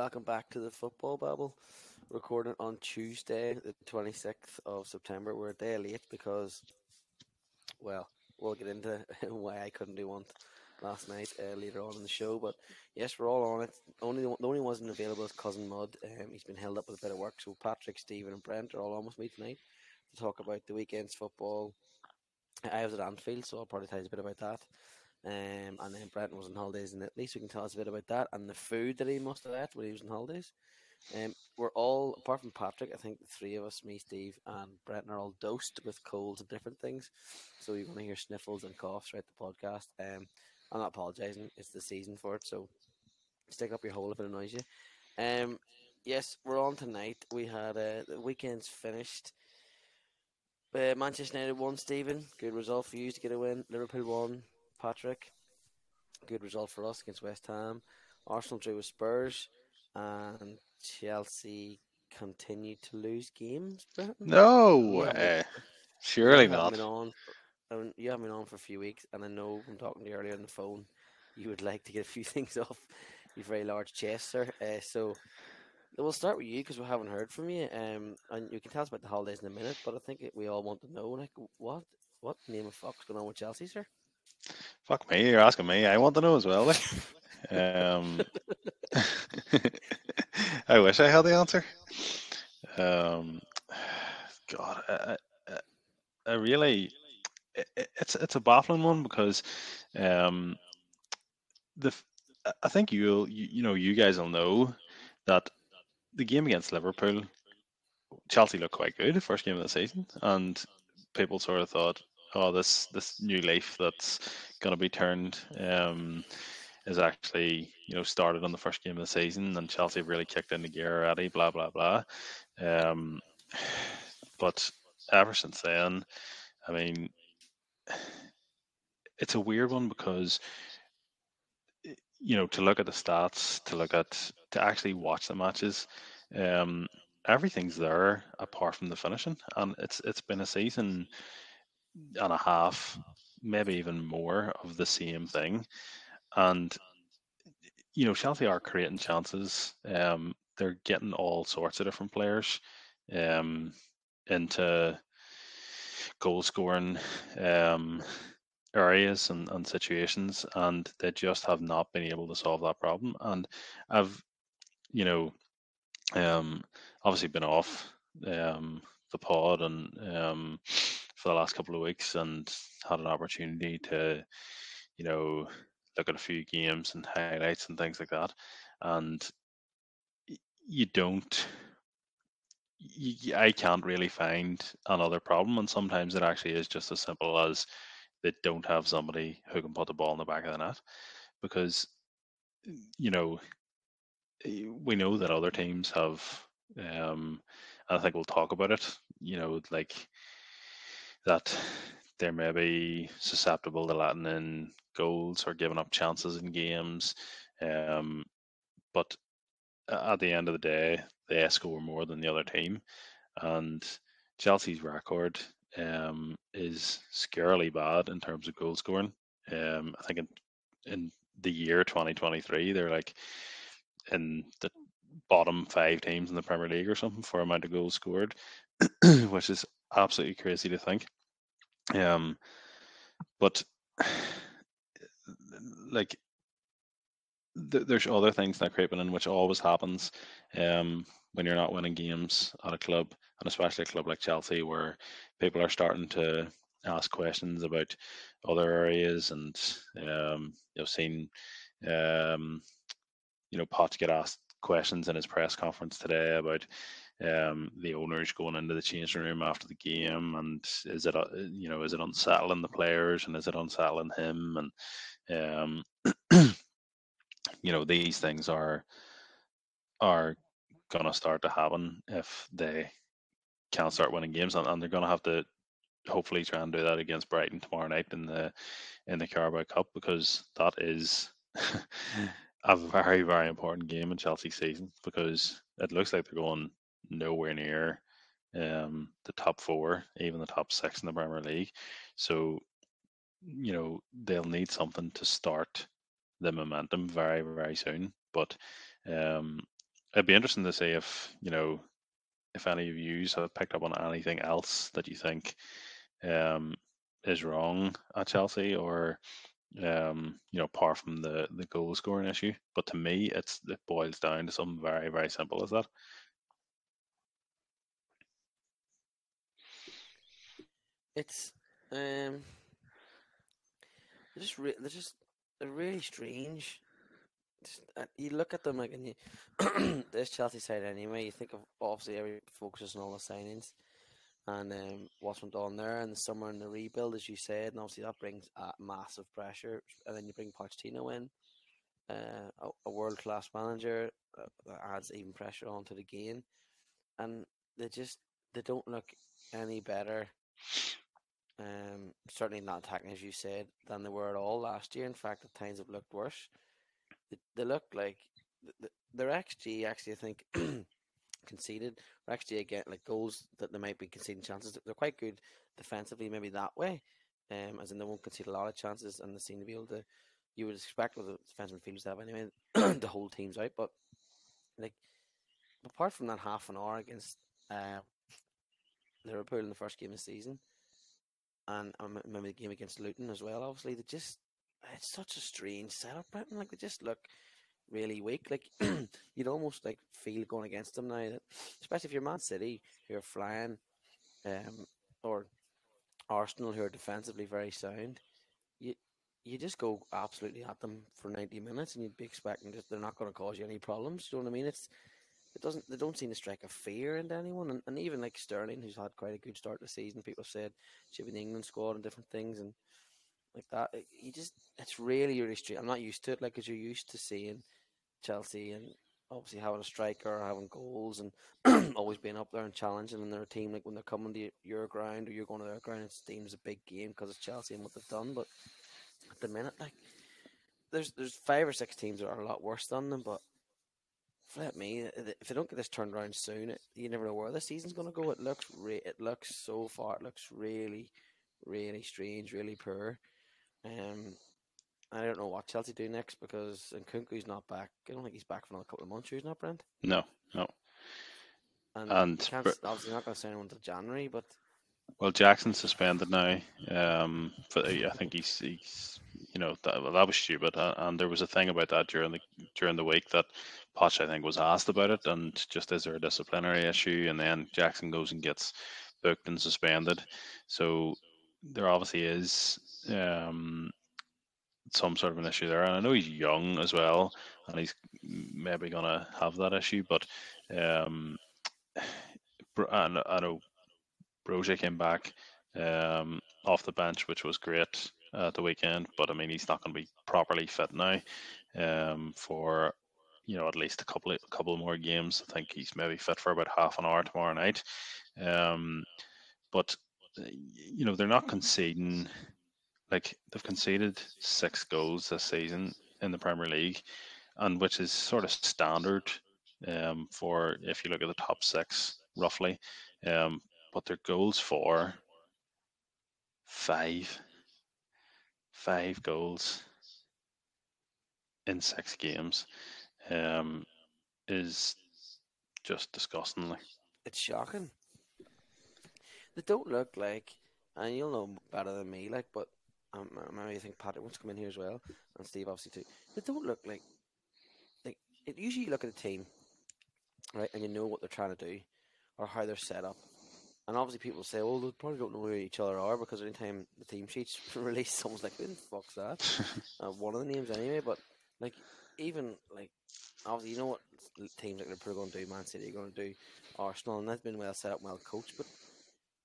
welcome back to the Football Babble. Recording on Tuesday, the 26th of September. We're a day late because, well, we'll get into why I couldn't do one last night uh, later on in the show. But yes, we're all on it. Only the only one wasn't available is cousin Mud. Um, he's been held up with a bit of work. So Patrick, Stephen, and Brent are all on with me tonight to talk about the weekend's football. I was at Anfield, so I'll probably tell you a bit about that. Um, and then Brenton was on holidays in Italy, so he can tell us a bit about that and the food that he must have ate when he was on holidays. Um, we're all, apart from Patrick, I think the three of us, me, Steve, and Brenton, are all dosed with colds and different things. So you're going to hear sniffles and coughs throughout the podcast. Um, I'm not apologising; it's the season for it, so stick up your hole if it annoys you. Um, yes, we're on tonight. We had uh, the weekend's finished. Uh, Manchester United won, Stephen. Good result for you to get a win. Liverpool won. Patrick. Good result for us against West Ham. Arsenal drew with Spurs, and Chelsea continued to lose games. No way. Surely not. On, you haven't been on for a few weeks, and I know from talking to you earlier on the phone, you would like to get a few things off your very large chest, sir. Uh, so we'll start with you because we haven't heard from you. Um, and you can tell us about the holidays in a minute, but I think we all want to know, like, what what name of fuck's going on with Chelsea, sir? Fuck me, you're asking me. I want to know as well. Um, I wish I had the answer. Um, God, I, I, I really, it, it's it's a baffling one because um, the I think you'll you, you know you guys will know that the game against Liverpool, Chelsea looked quite good first game of the season, and people sort of thought, oh, this this new leaf that's going to be turned um, is actually you know started on the first game of the season, and Chelsea really kicked into gear already. Blah blah blah. Um, but ever since then, I mean, it's a weird one because you know to look at the stats, to look at to actually watch the matches. Um, everything's there apart from the finishing, and it's it's been a season and a half, maybe even more of the same thing. And you know, Chelsea are creating chances. Um, they're getting all sorts of different players um, into goal scoring um, areas and, and situations, and they just have not been able to solve that problem. And I've, you know, um, obviously been off um, the pod and um, for the last couple of weeks and had an opportunity to, you know, look at a few games and highlights and things like that. And you don't, you, I can't really find another problem. And sometimes it actually is just as simple as they don't have somebody who can put the ball in the back of the net because, you know, we know that other teams have, um, I think we'll talk about it, you know, like that they're maybe susceptible to letting in goals or giving up chances in games. Um, but at the end of the day, they score more than the other team. And Chelsea's record um, is scarily bad in terms of goal scoring. Um, I think in, in the year 2023, they're like in the bottom five teams in the Premier League or something for amount of goals scored, which is absolutely crazy to think. Um, but like th- there's other things that creeping in, which always happens um, when you're not winning games at a club, and especially a club like Chelsea, where people are starting to ask questions about other areas, and um, you've seen um, you know Poch get asked questions in his press conference today about um, the owners going into the changing room after the game, and is it uh, you know is it unsettling the players and is it unsettling him, and um, you know these things are are gonna start to happen if they can't start winning games, and, and they're gonna have to hopefully try and do that against Brighton tomorrow night in the in the Carabao Cup because that is a very very important game in Chelsea season because it looks like they're going nowhere near um, the top four, even the top six in the Premier League. So, you know, they'll need something to start the momentum very, very soon. But um, it'd be interesting to see if you know if any of you have picked up on anything else that you think um, is wrong at Chelsea, or um, you know, apart from the the goal scoring issue. But to me, it's it boils down to something very very simple as that. It's um, they're just re- they're just they're really strange. Just, uh, you look at them like, and you this Chelsea side anyway. You think of obviously every focuses on all the signings and um, what's went on there in the summer and the rebuild, as you said, and obviously that brings uh, massive pressure. And then you bring Pochettino in, uh, a, a world class manager uh, that adds even pressure onto the game, and they just they don't look any better. Um, certainly not attacking, as you said, than they were at all last year. In fact, at times have looked worse. They, they look like their XG actually, I think, conceded or actually again like goals that they might be conceding chances. They're quite good defensively, maybe that way. Um, as in they won't concede a lot of chances and they seem to be able to. You would expect with the defensive midfielders to have anyway the whole team's out, but like apart from that half an hour against uh, Liverpool in the first game of the season, and I remember the game against Luton as well. Obviously, they just it's such a strange setup, Brenton. Like they just look really weak. Like you'd almost like feel going against them now. That, especially if you're Man City, who are flying, um, or Arsenal, who are defensively very sound. You you just go absolutely at them for ninety minutes, and you'd be expecting that they're not going to cause you any problems. Do you know what I mean? It's it doesn't they don't seem to strike a fear into anyone, and, and even like Sterling, who's had quite a good start to the season. People have said should be in the England squad and different things, and like that. You just it's really really strange. I'm not used to it, like as you're used to seeing Chelsea and obviously having a striker, having goals, and always being up there and challenging. And they're team like when they're coming to your ground or you're going to their ground, it seems a big game because it's Chelsea and what they've done. But at the minute, like there's there's five or six teams that are a lot worse than them. But flip me, if they don't get this turned around soon, it, you never know where the season's going to go. It looks re- it looks so far. It looks really, really strange, really poor. Um, I don't know what Chelsea do next because Nkunku's not back. I don't think he's back for another couple of months. He's not, Brent. No, no. And, and can't, obviously not going to sign him until January, but well, Jackson's suspended now. Um, for, I think he's, he's you know, that, that was stupid. And there was a thing about that during the during the week that Poch, I think, was asked about it, and just is there a disciplinary issue? And then Jackson goes and gets booked and suspended. So there obviously is um, some sort of an issue there. And I know he's young as well, and he's maybe to have that issue. But um, and I know Broja came back um, off the bench, which was great at the weekend. But I mean, he's not going to be properly fit now um, for you know at least a couple of, a couple more games. I think he's maybe fit for about half an hour tomorrow night. Um, but you know they're not conceding like they've conceded six goals this season in the Premier League, and which is sort of standard um, for if you look at the top six roughly. Um, but their goals for five, five goals in six games um, is just disgustingly. It's shocking. They don't look like, and you'll know better than me, like, but um, I think Patrick wants to come in here as well, and Steve obviously too. They don't look like like it, usually you look at a team, right, and you know what they're trying to do or how they're set up. And obviously, people say, "Well, they probably don't know who each other are because anytime the team sheets release, someone's like, "Who the fuck's that?" uh, one of the names anyway. But like, even like, obviously, you know what teams like Liverpool are probably going to do, Man City are going to do, Arsenal, and they've been well set up, well coached. But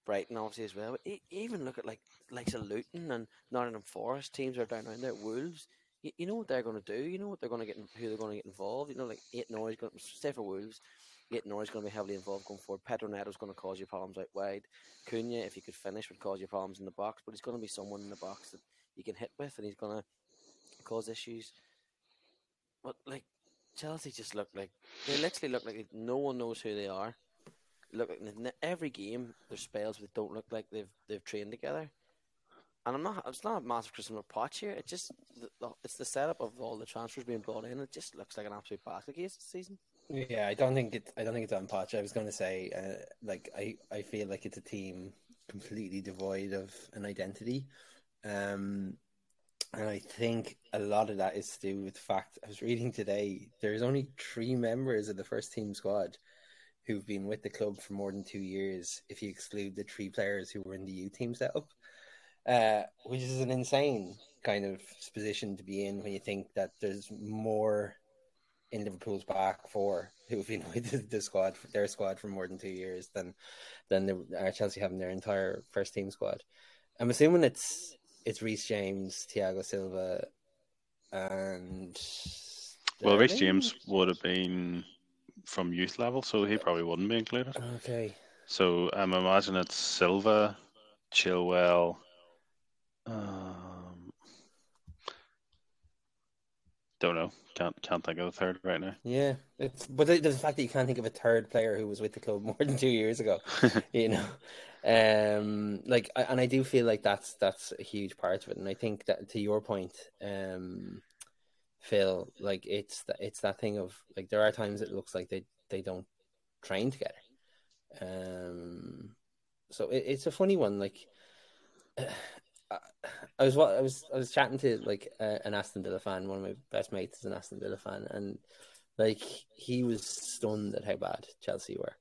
Brighton obviously as well. But even look at like like Luton and Nottingham Forest teams are down around there. Wolves, you, you know what they're going to do. You know what they're going to get. Who they're going to get involved. You know, like Aït-Nouri's going to stay for Wolves. Aït-Nouri's going to be heavily involved going forward. Pedro Neto's going to cause you problems out wide. Cunha, if he could finish, would cause you problems in the box. But he's going to be someone in the box that you can hit with, and he's going to cause issues. But like Chelsea just look like they literally look like no one knows who they are look every game. There's spells that don't look like they've they've trained together. And I'm not. It's not a massive criticism of Poch here. It just it's the setup of all the transfers being brought in. It just looks like an absolute basket case this season. Yeah, I don't think it. I don't think it's on Poch. I was going to say, uh, like, I, I feel like it's a team completely devoid of an identity, um, and I think a lot of that is to do with the fact I was reading today. There's only three members of the first team squad who've been with the club for more than two years, if you exclude the three players who were in the U team setup, uh, which is an insane kind of position to be in when you think that there's more in Liverpool's back four who've been with the squad, their squad for more than two years than than the, Chelsea having their entire first team squad. I'm assuming it's it's Reece James, Thiago Silva, and well, Reece James would have been from youth level, so he probably wouldn't be included. Okay. So I'm um, imagining it's Silva, Chilwell. Um, don't know. Can't can't think of the third right now. Yeah, it's but the, the fact that you can't think of a third player who was with the club more than two years ago, you know, um, like and I do feel like that's that's a huge part of it, and I think that to your point, um, Phil, like it's that it's that thing of like there are times it looks like they they don't train together. Um, so it, it's a funny one. Like, uh, I was I was I was chatting to like uh, an Aston Villa fan. One of my best mates is an Aston Villa fan, and like he was stunned at how bad Chelsea were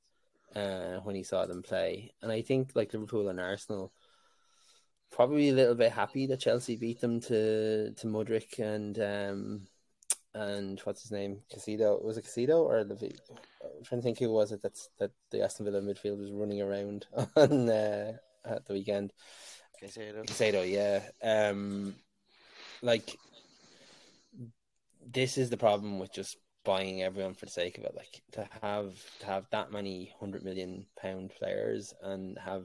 uh, when he saw them play. And I think like Liverpool and Arsenal probably a little bit happy that Chelsea beat them to to Mudryk and um, and what's his name? Caicedo. Was it Caicedo or the? I'm trying to think who was it that's that the Aston Villa midfield was running around on uh, at the weekend. Caicedo, yeah. Um, like this is the problem with just buying everyone for the sake of it. Like to have to have that many hundred million pound players and have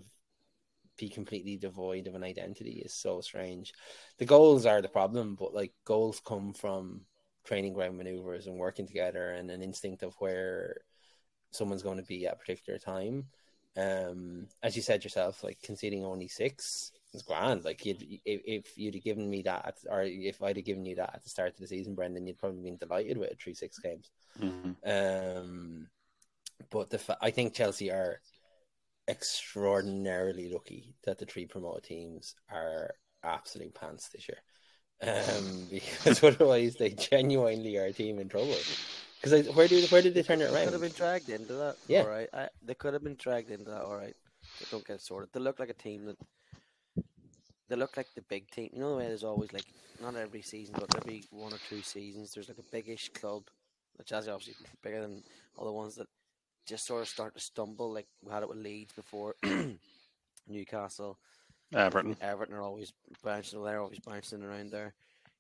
be completely devoid of an identity is so strange. The goals are the problem, but like goals come from training ground maneuvers and working together and an instinct of where someone's going to be at a particular time. Um, as you said yourself, like conceding only six is grand. Like you'd, if, if you'd have given me that, or if I'd have given you that at the start of the season, Brendan, you'd probably been delighted with a three six games. Mm-hmm. Um, but the I think Chelsea are extraordinarily lucky that the three promoted teams are absolute pants this year um, because otherwise they genuinely are a team in trouble. Because where did where did they turn it around? Could have been dragged into that. Yeah. All right. I, they could have been dragged into that. All right. But don't get sorted. They look like a team that. They look like the big team. You know the way there's always like not every season, but every one or two seasons, there's like a biggish club, which is obviously bigger than all the ones that just sort of start to stumble. Like we had it with Leeds before, Newcastle, Everton. Everton are always bouncing. They're always bouncing around there.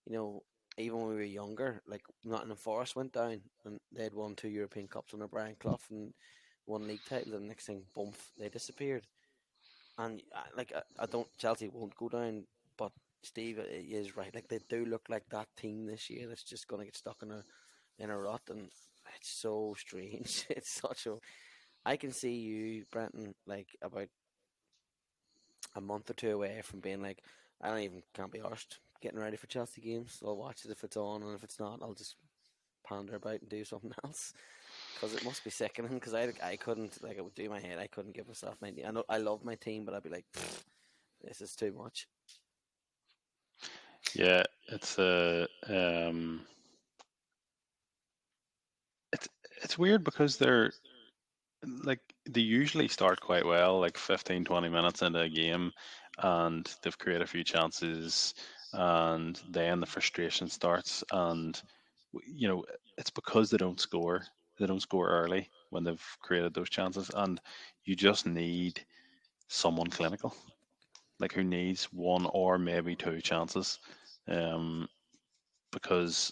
You know, even when we were younger, like Nottingham Forest went down and they had won two European Cups under Brian Clough and one league title. And the next thing, bump, they disappeared. And uh, like I, I don't, Chelsea won't go down, but Steve uh, is right. Like they do look like that team this year that's just going to get stuck in a in a rut, and it's so strange. It's such a. I can see you, Brenton, like about a month or two away from being like, I don't even can't be arsed getting ready for Chelsea games. I'll watch it if it's on, and if it's not, I'll just pander about and do something else. Because it must be sickening. Because I, I couldn't like it would do my head. I couldn't give myself ninety. I know I love my team, but I'd be like, this is too much. Yeah, it's a uh, um, it's it's weird because they're like they usually start quite well, like 15, 20 minutes into a game, and they've created a few chances, and then the frustration starts, and you know it's because they don't score. They don't score early when they've created those chances, and you just need someone clinical, like who needs one or maybe two chances, um, because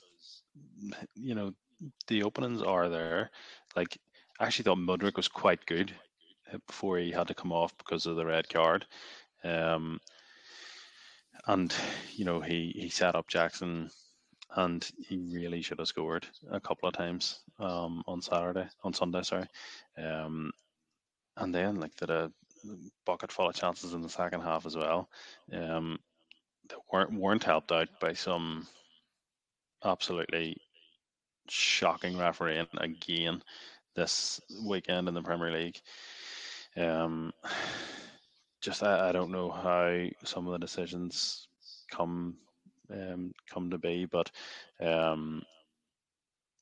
you know the openings are there. Like I actually thought Mudryk was quite good uh, before he had to come off because of the red card. Um, and you know he he set up Jackson, and he really should have scored a couple of times um, on Saturday, on Sunday, sorry. Um, and then like did a bucket full of chances in the second half as well. Um, that weren't weren't helped out by some absolutely shocking refereeing again this weekend in the Premier League. Um, just I, I don't know how some of the decisions come um, come to be, but um,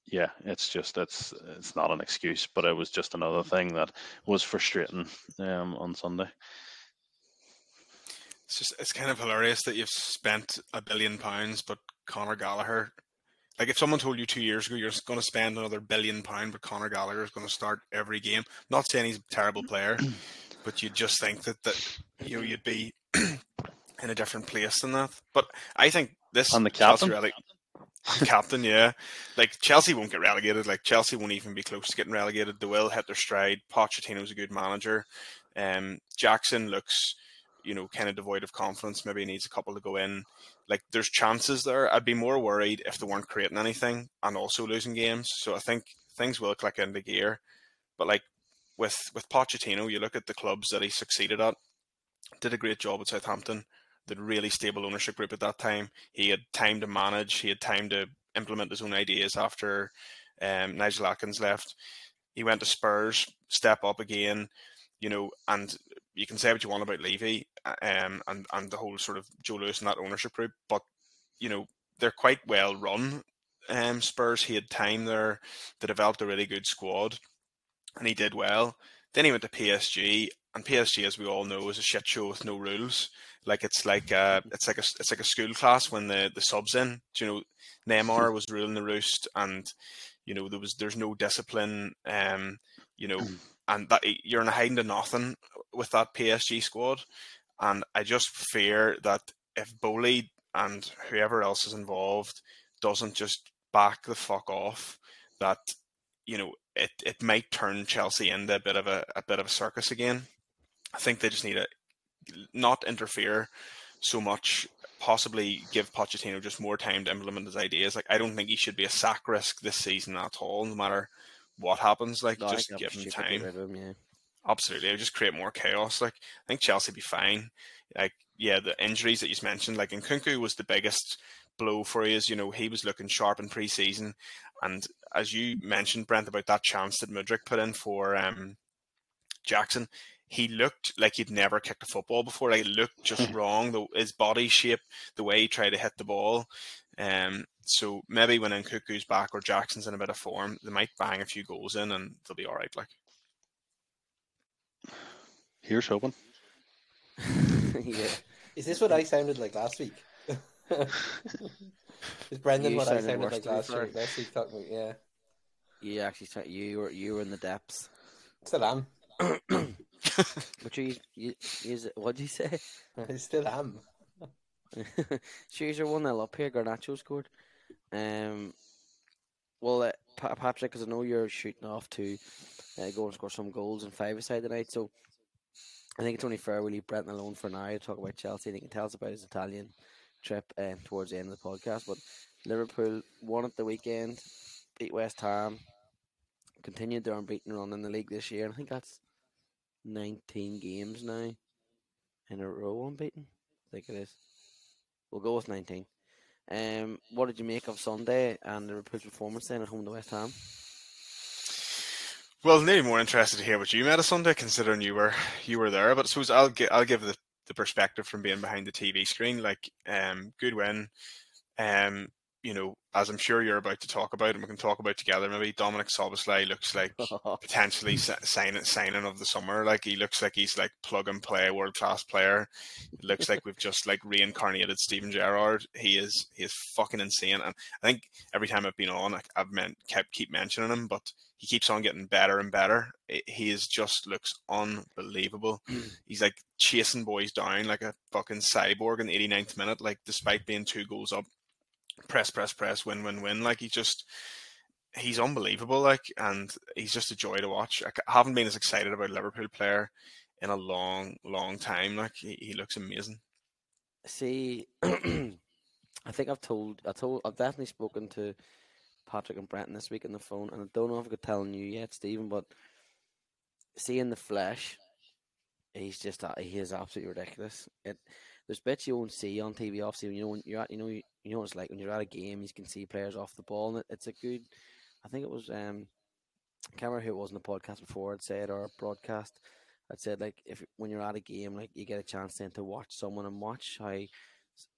yeah, it's just it's it's not an excuse, but it was just another thing that was frustrating um, on Sunday. It's just it's kind of hilarious that you've spent a billion pounds, but Conor Gallagher. Like if someone told you two years ago you're going to spend another billion pound, but Conor Gallagher is going to start every game. not saying he's a terrible player, but you'd just think that that you know you'd be in a different place than that. But I think this on the captain. Chelsea, captain, yeah. Like Chelsea won't get relegated. Like Chelsea won't even be close to getting relegated. They will hit their stride. Pochettino's a good manager. Um, Jackson looks, you know, kind of devoid of confidence. Maybe he needs a couple to go in. Like there's chances there. I'd be more worried if they weren't creating anything and also losing games. So I think things will click into gear. But like with with Pochettino, you look at the clubs that he succeeded at. Did a great job at Southampton the really stable ownership group at that time. He had time to manage. He had time to implement his own ideas after um, Nigel Adkins left. He went to Spurs, step up again, you know, and you can say what you want about Levy um, and and the whole sort of Joe Lewis and that ownership group, but you know they're quite well run. Um, Spurs, he had time there. They developed a really good squad, and he did well. Then he went to PSG, and PSG, as we all know, is a shit show with no rules. Like it's like uh, it's like a it's like a school class when the the subs in. Do you know, Neymar was ruling the roost, and you know there was there's no discipline. Um, you know, mm. and that you're in a hiding to nothing with that PSG squad. And I just fear that if Boehly and whoever else is involved doesn't just back the fuck off, that you know it, it might turn Chelsea into a bit of a, a bit of a circus again. I think they just need to not interfere so much, possibly give Pochettino just more time to implement his ideas. Like I don't think he should be a sack risk this season at all, no matter what happens. Like no, just give him time. Him, yeah. Absolutely, It'll just create more chaos. Like I think Chelsea be fine. Like yeah, the injuries that you mentioned, like Nkunku was the biggest blow for us. You know, he was looking sharp in pre-season, and as you mentioned, Brent, about that chance that Mudryk put in for um, Jackson, he looked like he'd never kicked a football before. Like, it looked just hmm. wrong. The, his body shape, the way he tried to hit the ball. Um, so maybe when Nkunku's back or Jackson's in a bit of form, they might bang a few goals in and they'll be all right. Like, here's hoping. yeah. Is this what I sounded like last week? Is Brendan you what I sounded like last week? Last week, talking yeah. You actually, you were you were in the depths. Still am. but you, you, you what did you say? I still am. She's are one nil up here. Garnacho scored. Um, well, uh, Patrick, because I know you're shooting off to uh, go and score some goals in five aside tonight, so I think it's only fair we leave Brenton alone for now to talk about Chelsea. and he can tell us about his Italian trip um, towards the end of the podcast. But Liverpool won at the weekend, beat West Ham, continued their unbeaten run in the league this year. And I think that's 19 games now in a row unbeaten. I think it is. We'll go with 19. Um, what did you make of Sunday and the Liverpool's performance then at home to West Ham? Well, maybe more interested to hear what you made of Sunday, considering you were you were there. But I suppose I'll get I'll give the, the perspective from being behind the TV screen. Like, um, good win. Um, you know, as I'm sure you're about to talk about, and we can talk about together. Maybe Dominik Szoboszlai looks like potentially signing signing of the summer. Like he looks like he's like plug and play world class player. It looks like we've just like reincarnated Steven Gerrard. He is he is fucking insane, and I think every time I've been on, I've meant kept keep mentioning him, but he keeps on getting better and better. He is just looks unbelievable. he's like chasing boys down like a fucking cyborg in the 89th minute, like despite being two goals up press, press, press, win, win, win. Like he just he's unbelievable. Like, and he's just a joy to watch. I haven't been as excited about a Liverpool player in a long, long time. Like he, he looks amazing. See, I think I've told, I told, I've definitely spoken to Patrick and Brenton this week on the phone, and I don't know if I could tell you yet, Stephen, but seeing the flesh, he's just he is absolutely ridiculous. It there's bits you won't see on TV. Obviously, when you know you're at, you know you, you know what it's like when you're at a game, you can see players off the ball, and it, it's a good I think it was um, remember who it was in the podcast before. I'd said or broadcast. I'd said like if when you're at a game, like you get a chance then to watch someone and watch how,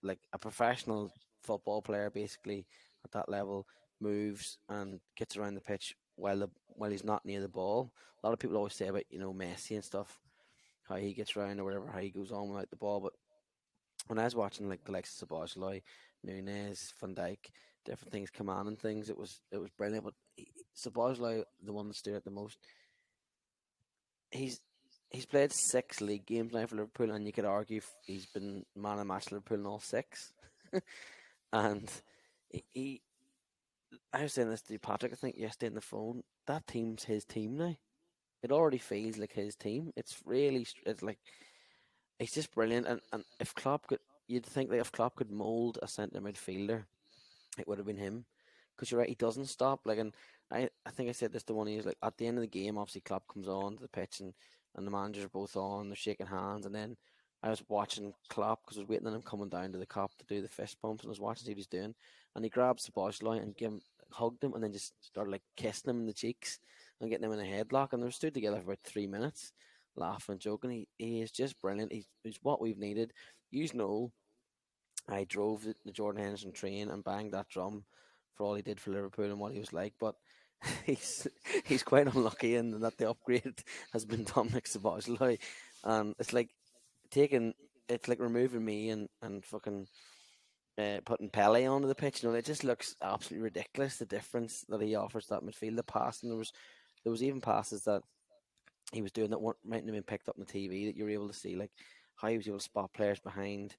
like a professional football player basically at that level moves and gets around the pitch while the while he's not near the ball. A lot of people always say about you know Messi and stuff, how he gets around or whatever, how he goes on without the ball. But when I was watching like the likes of Szoboszlai, Nunez, Van Dijk, different things come on and things, it was it was brilliant. But Szoboszlai, the one that stood out the most, he's he's played six league games now for Liverpool, and you could argue he's been man of match Liverpool in all six. and he, he, I was saying this to Patrick, I think yesterday on the phone. That team's his team now. It already feels like his team. It's really, it's like, it's just brilliant. And and if Klopp could, you'd think that if Klopp could mold a centre midfielder, it would have been him. Because you're right, he doesn't stop. Like, and I, I think I said this to one of. Like at the end of the game, obviously Klopp comes on to the pitch and and the managers are both on. They're shaking hands, and then I was watching Klopp because I was waiting on him coming down to the Kop to do the fist bumps, and I was watching what he was doing. And he grabs grabbed Szoboszlai and give him, hugged him, and then just started like kissing him in the cheeks and getting him in a headlock. And they were stood together for about three minutes, laughing joking. He, he is just brilliant. He's, he's what we've needed. You know, I drove the, the Jordan Henderson train and banged that drum for all he did for Liverpool and what he was like, but he's he's quite unlucky in that the upgrade has been Dominik Szoboszlai, and it's like taking it's like removing me and and fucking uh, putting Pele onto the pitch. You know, it just looks absolutely ridiculous the difference that he offers that midfield. The pass and there was there was even passes that he was doing that weren't mightn't have been picked up on the TV that you were able to see, like how he was able to spot players behind.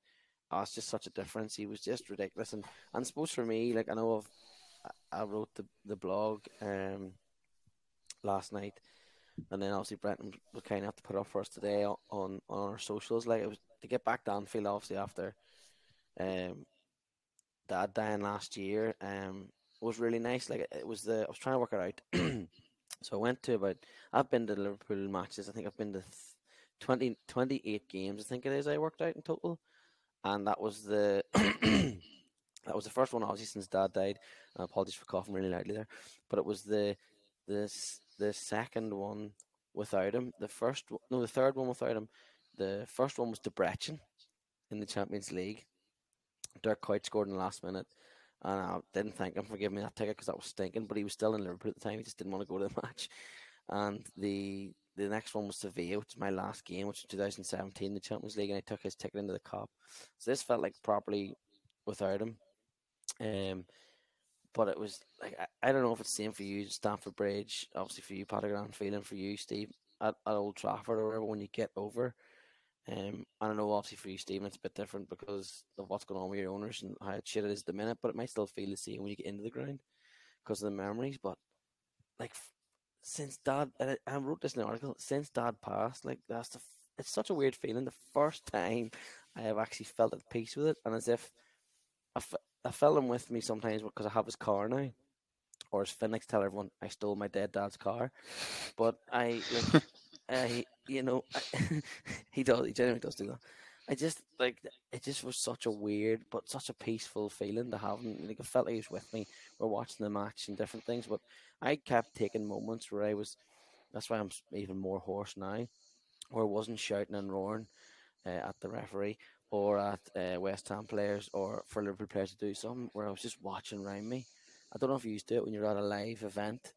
Oh, it's just such a difference. He was just ridiculous, and and I suppose for me, like I know I've I wrote the the blog um last night, and then obviously Brenton was kind of have to put up for us today on on our socials. Like it was to get back down field obviously after um dad dying last year. Um, was really nice. Like it was the I was trying to work it out. so I went to about I've been to Liverpool matches. I think I've been to 20, 28 games. I think it is. I worked out in total, and that was the that was the first one obviously since Dad died. Uh, apologies for coughing really loudly there, but it was the the the second one without him. The first no, the third one without him. The first one was Debrecen in the Champions League. Dirk Kuyt scored in the last minute. And I didn't thank him for giving me that ticket because that was stinking. But he was still in Liverpool at the time. He just didn't want to go to the match. And the the next one was Sevilla, which was my last game, which was 2017, the Champions League, and I took his ticket into the cup. So this felt like properly without him. Um, but it was like I, I don't know if it's the same for you, Stamford Bridge, obviously for you, Patrick, and feeling for you, Steve, at, at Old Trafford or whatever when you get over. Um, I don't know, obviously for you, Stephen, it's a bit different because of what's going on with your owners and how shit it is at the minute, but it might still feel the same when you get into the ground because of the memories. But like since Dad, I wrote this in the article, since Dad passed, like that's the, it's such a weird feeling. The first time I have actually felt at peace with it, and as if I, I felt him with me sometimes because I have his car now. Or as to tell everyone, I stole my dead dad's car. But I, like, I, you know, he does, he genuinely does do that. I just, like, it just was such a weird, but such a peaceful feeling to have. Like, like he was with me. We're watching the match and different things. But I kept taking moments where I was, that's why I'm even more hoarse now, where I wasn't shouting and roaring uh, at the referee or at uh, West Ham players or for Liverpool players to do something where I was just watching around me. I don't know if you used to it when you're at a live event,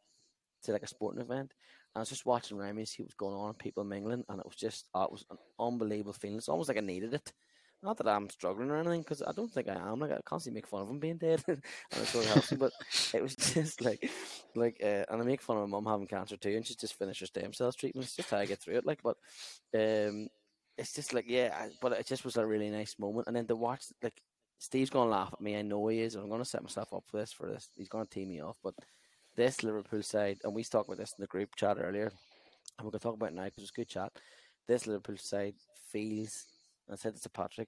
say like a sporting event. I was just watching me, see what's going on, people mingling, and it was just oh, it was an unbelievable feeling. It's almost like I needed it. Not that I'm struggling or anything, because I don't think I am. Like I constantly make fun of him being dead, and it's really helpful. But it was just like, like, uh, and I make fun of my mum having cancer too, and she's just finished her stem cells treatment. It's just how I get through it. Like, but um, it's just like yeah, but it just was a really nice moment. And then to watch like Steve's gonna laugh at me. I know he is. And I'm gonna set myself up for this. For this, he's gonna tee me off. But this Liverpool side, and we talked about this in the group chat earlier, and we're gonna talk about it now because it's a good chat. This Liverpool side feels, I said this to Patrick,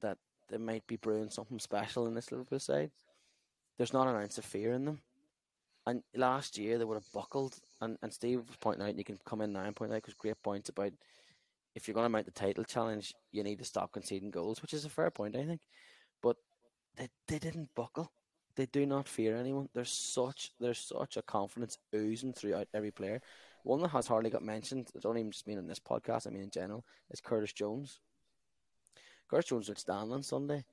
that there might be brewing something special in this Liverpool side. There's not an ounce of fear in them. And last year they would have buckled, and, and Steve was pointing out, and you can come in now and point out because great points about if you're going to mount the title challenge, you need to stop conceding goals, which is a fair point, I think. But they, they didn't buckle. They do not fear anyone. There's such there's such a confidence oozing throughout every player. One that has hardly got mentioned, I don't even just mean in this podcast, I mean in general, is Curtis Jones. Curtis Jones would stand on Sunday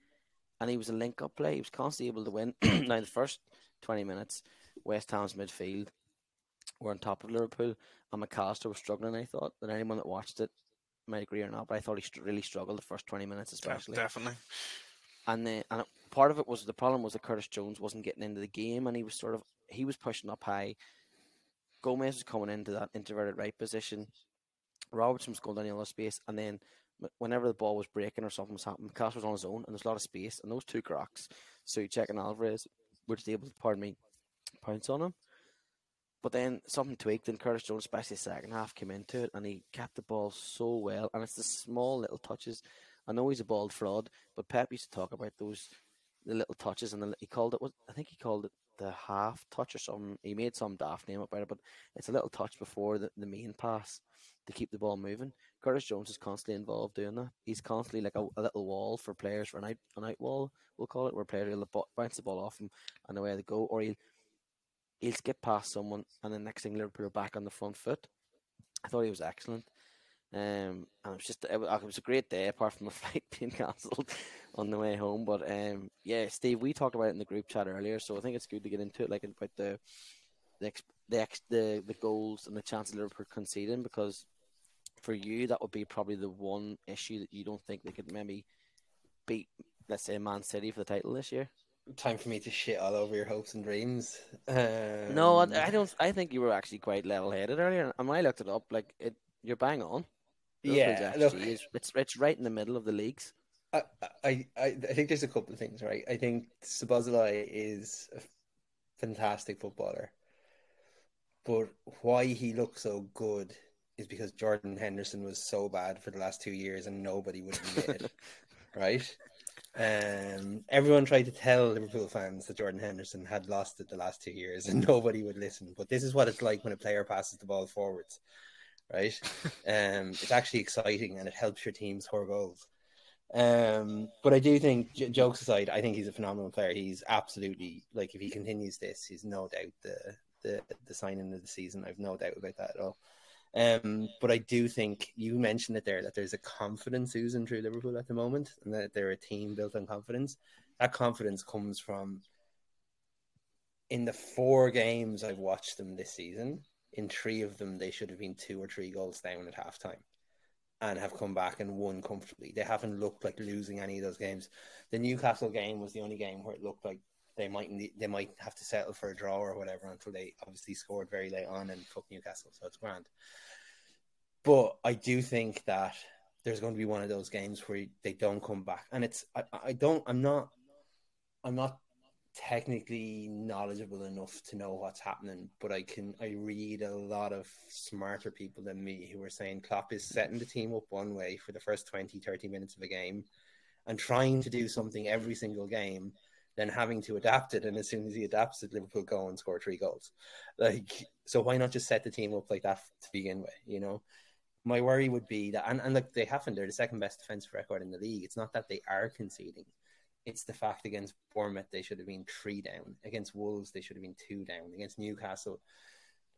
and he was a link up play. He was constantly able to win. now the first twenty minutes, West Ham's midfield were on top of Liverpool and Mac Allister was struggling, I thought. That anyone that watched it might agree or not, but I thought he really struggled the first twenty minutes especially. Definitely. And the and part of it was the problem was that Curtis Jones wasn't getting into the game, and he was sort of he was pushing up high. Gomez was coming into that introverted right position. Robertson was going down the other space, and then whenever the ball was breaking or something was happening, Cass was on his own, and there's a lot of space, and those two cracks, Soucek and Alvarez, were just able to, pardon me, pounce on him. But then something tweaked, and Curtis Jones, especially the second half, came into it, and he kept the ball so well. And it's the small little touches. I know he's a bald fraud, but Pep used to talk about those the little touches, and the, he called it. What I think he called it the half touch or something. He made some daft name about it, but it's a little touch before the, the main pass to keep the ball moving. Curtis Jones is constantly involved doing that. He's constantly like a, a little wall for players for an out an out wall, we'll call it, where players will bounce the ball off him and away they go, or he'll he'll skip past someone, and the next thing Liverpool are back on the front foot. I thought he was excellent. Um, and it was just it was, it was, a great day apart from the flight being cancelled on the way home. But um, yeah, Steve, we talked about it in the group chat earlier, so I think it's good to get into it, like about the the the the, the goals and the chances Liverpool conceding, because for you that would be probably the one issue that you don't think they could maybe beat, let's say, Man City for the title this year time for me to shit all over your hopes and dreams. Um, no, I, I, don't. I think you were actually quite level-headed earlier. And when I looked it up, like it, you're bang on. Yeah, look, is, it's it's right in the middle of the leagues. I, I I think there's a couple of things, right? I think Szoboszlai is a fantastic footballer, but why he looks so good is because Jordan Henderson was so bad for the last two years, and nobody would admit it, right? Um, everyone tried to tell Liverpool fans that Jordan Henderson had lost it the last two years, and nobody would listen. But this is what it's like when a player passes the ball forwards, right? um, it's actually exciting, and it helps your team score goals. Um, but I do think, j- jokes aside, I think he's a phenomenal player. He's absolutely like if he continues this, he's no doubt the the the signing of the season. I've no doubt about that at all. Um, but I do think you mentioned it there that there's a confidence oozing through Liverpool at the moment, and that they're a team built on confidence. That confidence comes from in the four games I've watched them this season. In three of them, they should have been two or three goals down at halftime, and have come back and won comfortably. They haven't looked like losing any of those games. The Newcastle game was the only game where it looked like they might they might have to settle for a draw or whatever until they obviously scored very late on and took Newcastle, so it's grand. But I do think that there's going to be one of those games where they don't come back, and it's I, I don't I'm not I'm not technically knowledgeable enough to know what's happening, but I can I read a lot of smarter people than me who are saying Klopp is setting the team up one way for the first 20, 30 minutes of a game and trying to do something every single game then having to adapt it. And as soon as he adapts it, Liverpool go and score three goals. Like, so why not just set the team up like that to begin with? You know, my worry would be that, and, and look, they haven't. They're the second best defensive record in the league. It's not that they are conceding. It's the fact against Bournemouth they should have been three down. Against Wolves they should have been two down. Against Newcastle,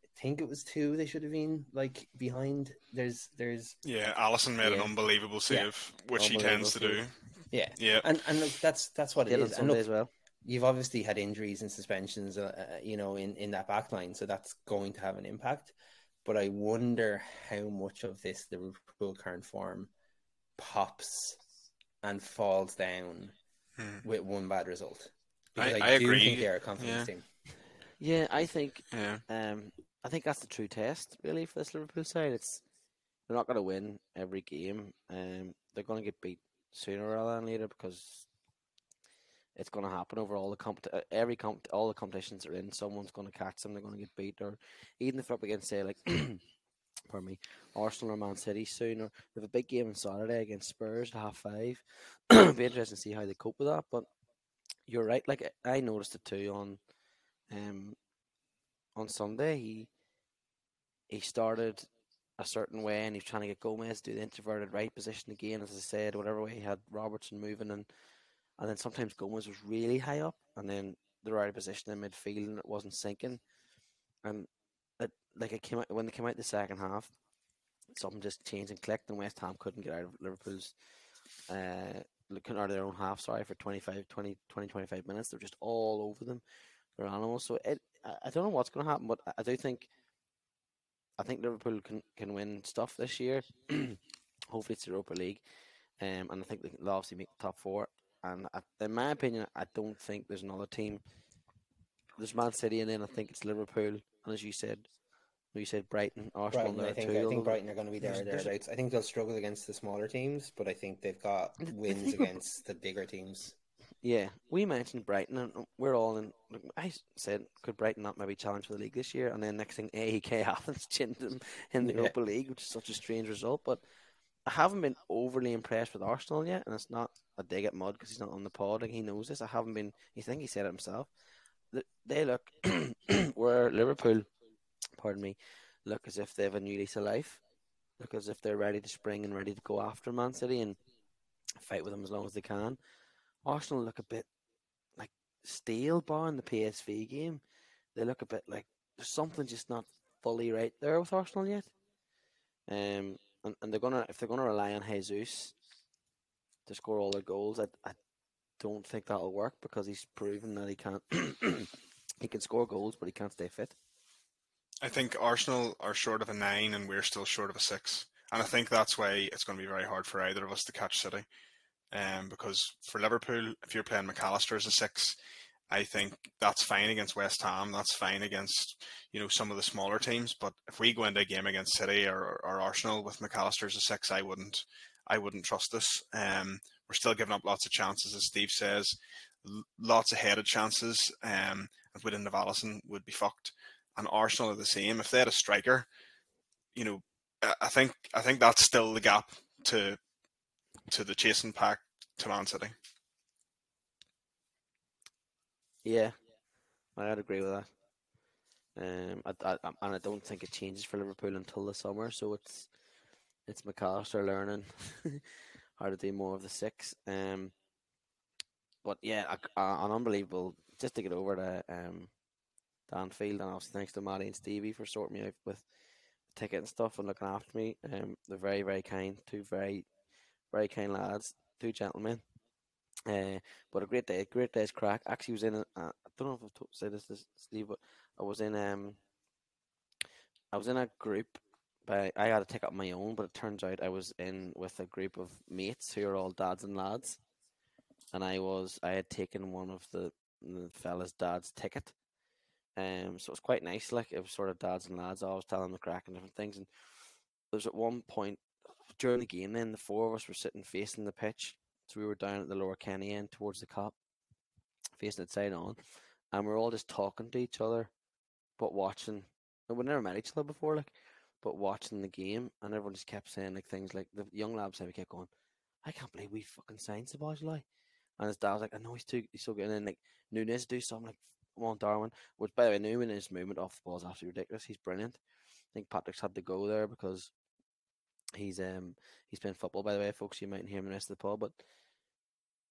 I think it was two. They should have been like behind. There's there's yeah. Alisson made yeah. an unbelievable save, yeah. which he tends to do. Yeah, yeah, and and look, that's that's what it is. And look, as well. You've obviously had injuries and suspensions, uh, uh, you know, in in that back line, so that's going to have an impact. But I wonder how much of this the Liverpool current form pops and falls down hmm. with one bad result. Because I, I, I do agree. think they're a confidence yeah. team. Yeah, I think. Yeah. Um, I think that's the true test, really, for this Liverpool side. It's they're not going to win every game. Um, they're going to get beat sooner rather than later because it's going to happen over all the comp uh, every comp all the competitions are in. Someone's going to catch them. They're going to get beat, or even if they're up against say like, pardon me, Arsenal or Man City soon, or they have a big game on Saturday against Spurs at half five. It'll be interesting to see how they cope with that. But you're right. Like I noticed it too on, um, on Sunday. He he started a certain way, and he's trying to get Gomez to do the introverted right position again, as I said, whatever way he had Robertson moving, and and then sometimes Gomez was really high up, and then the right position in midfield and it wasn't sinking. And like it came out when they came out the second half, something just changed and clicked, and West Ham couldn't get out of Liverpool's uh, looking out of their own half. Sorry for 25, 20, 20, 25 minutes. They're just all over them. They're animals. So it, I, don't know what's going to happen, but I, do think. I think Liverpool can, can win stuff this year. Hopefully, it's the Europa League, um, and I think they'll obviously make the top four. And I, in my opinion, I don't think there's another team. There's Man City, and then I think it's Liverpool, and as you said, you said Brighton, Arsenal. Brighton, I think, I think Brighton are going to be there thereabouts. I think they'll struggle against the smaller teams, but I think they've got wins against the bigger teams. Yeah, we mentioned Brighton, and we're all in. I said, could Brighton not maybe challenge for the league this year? And then next thing, AEK Athens chinned them in the yeah. Europa League, which is such a strange result. But I haven't been overly impressed with Arsenal yet, and it's not a dig at Mud because he's not on the pod and he knows this. I haven't been. You think he said it himself. They look where Liverpool, pardon me, look as if they have a new lease of life. Look as if they're ready to spring and ready to go after Man City and fight with them as long as they can. Arsenal look a bit like steel bar in the PSV game. They look a bit like there's something just not fully right there with Arsenal yet. Um, and, and they're gonna if they're gonna rely on Jesus to score all their goals, I, I don't think that'll work because he's proven that he can't. he can score goals, but he can't stay fit. I think Arsenal are short of a nine, and we're still short of a six. And I think that's why it's going to be very hard for either of us to catch City. Um, because for Liverpool, if you're playing Mac Allister as a six, I think that's fine against West Ham. That's fine against you know some of the smaller teams. But if we go into a game against City or, or Arsenal with Mac Allister as a six, I wouldn't. I wouldn't trust us. Um, we're still giving up lots of chances, as Steve says, lots of headed chances. Um, and within the Alisson would be fucked. And Arsenal are the same. If they had a striker, you know, I think I think that's still the gap to to the chasing pack to Man City. Yeah, I'd agree with that. Um, I, I, and I don't think it changes for Liverpool until the summer. So it's it's Mac Allister learning how to do more of the six. Um, but yeah, a, a, an unbelievable. Just to get over to um, Anfield, and also thanks to Maddie and Stevie for sorting me out with the ticket and stuff and looking after me. Um, they're very very kind. Two very very kind lads. Two gentlemen. Uh, but a great day, a great day's crack. Actually, was in. A, I don't know if I've said this to Steve, but I was in um, I was in a group. but I had to take up my own, but it turns out I was in with a group of mates who are all dads and lads, and I was I had taken one of the, the fella's dad's ticket, um, so it was quite nice. Like it was sort of dads and lads. I was telling them the crack and different things, and there was at one point during the game. Then the four of us were sitting facing the pitch, so we were down at the lower Kenny end towards the Kop, facing it side on, and we are all just talking to each other, but watching. And we never met each other before, like, but watching the game, and everyone just kept saying like things like the young lad said we kept going, I can't believe we fucking signed Szoboszlai. And his dad was like, I know he's too he's so good. And then like Nunez do something like on Darwin. Which by the way, Nunez' movement off the ball is absolutely ridiculous. He's brilliant. I think Patrick's had to go there because he's um he's playing football by the way, folks. You mightn't hear him in the rest of the pod, but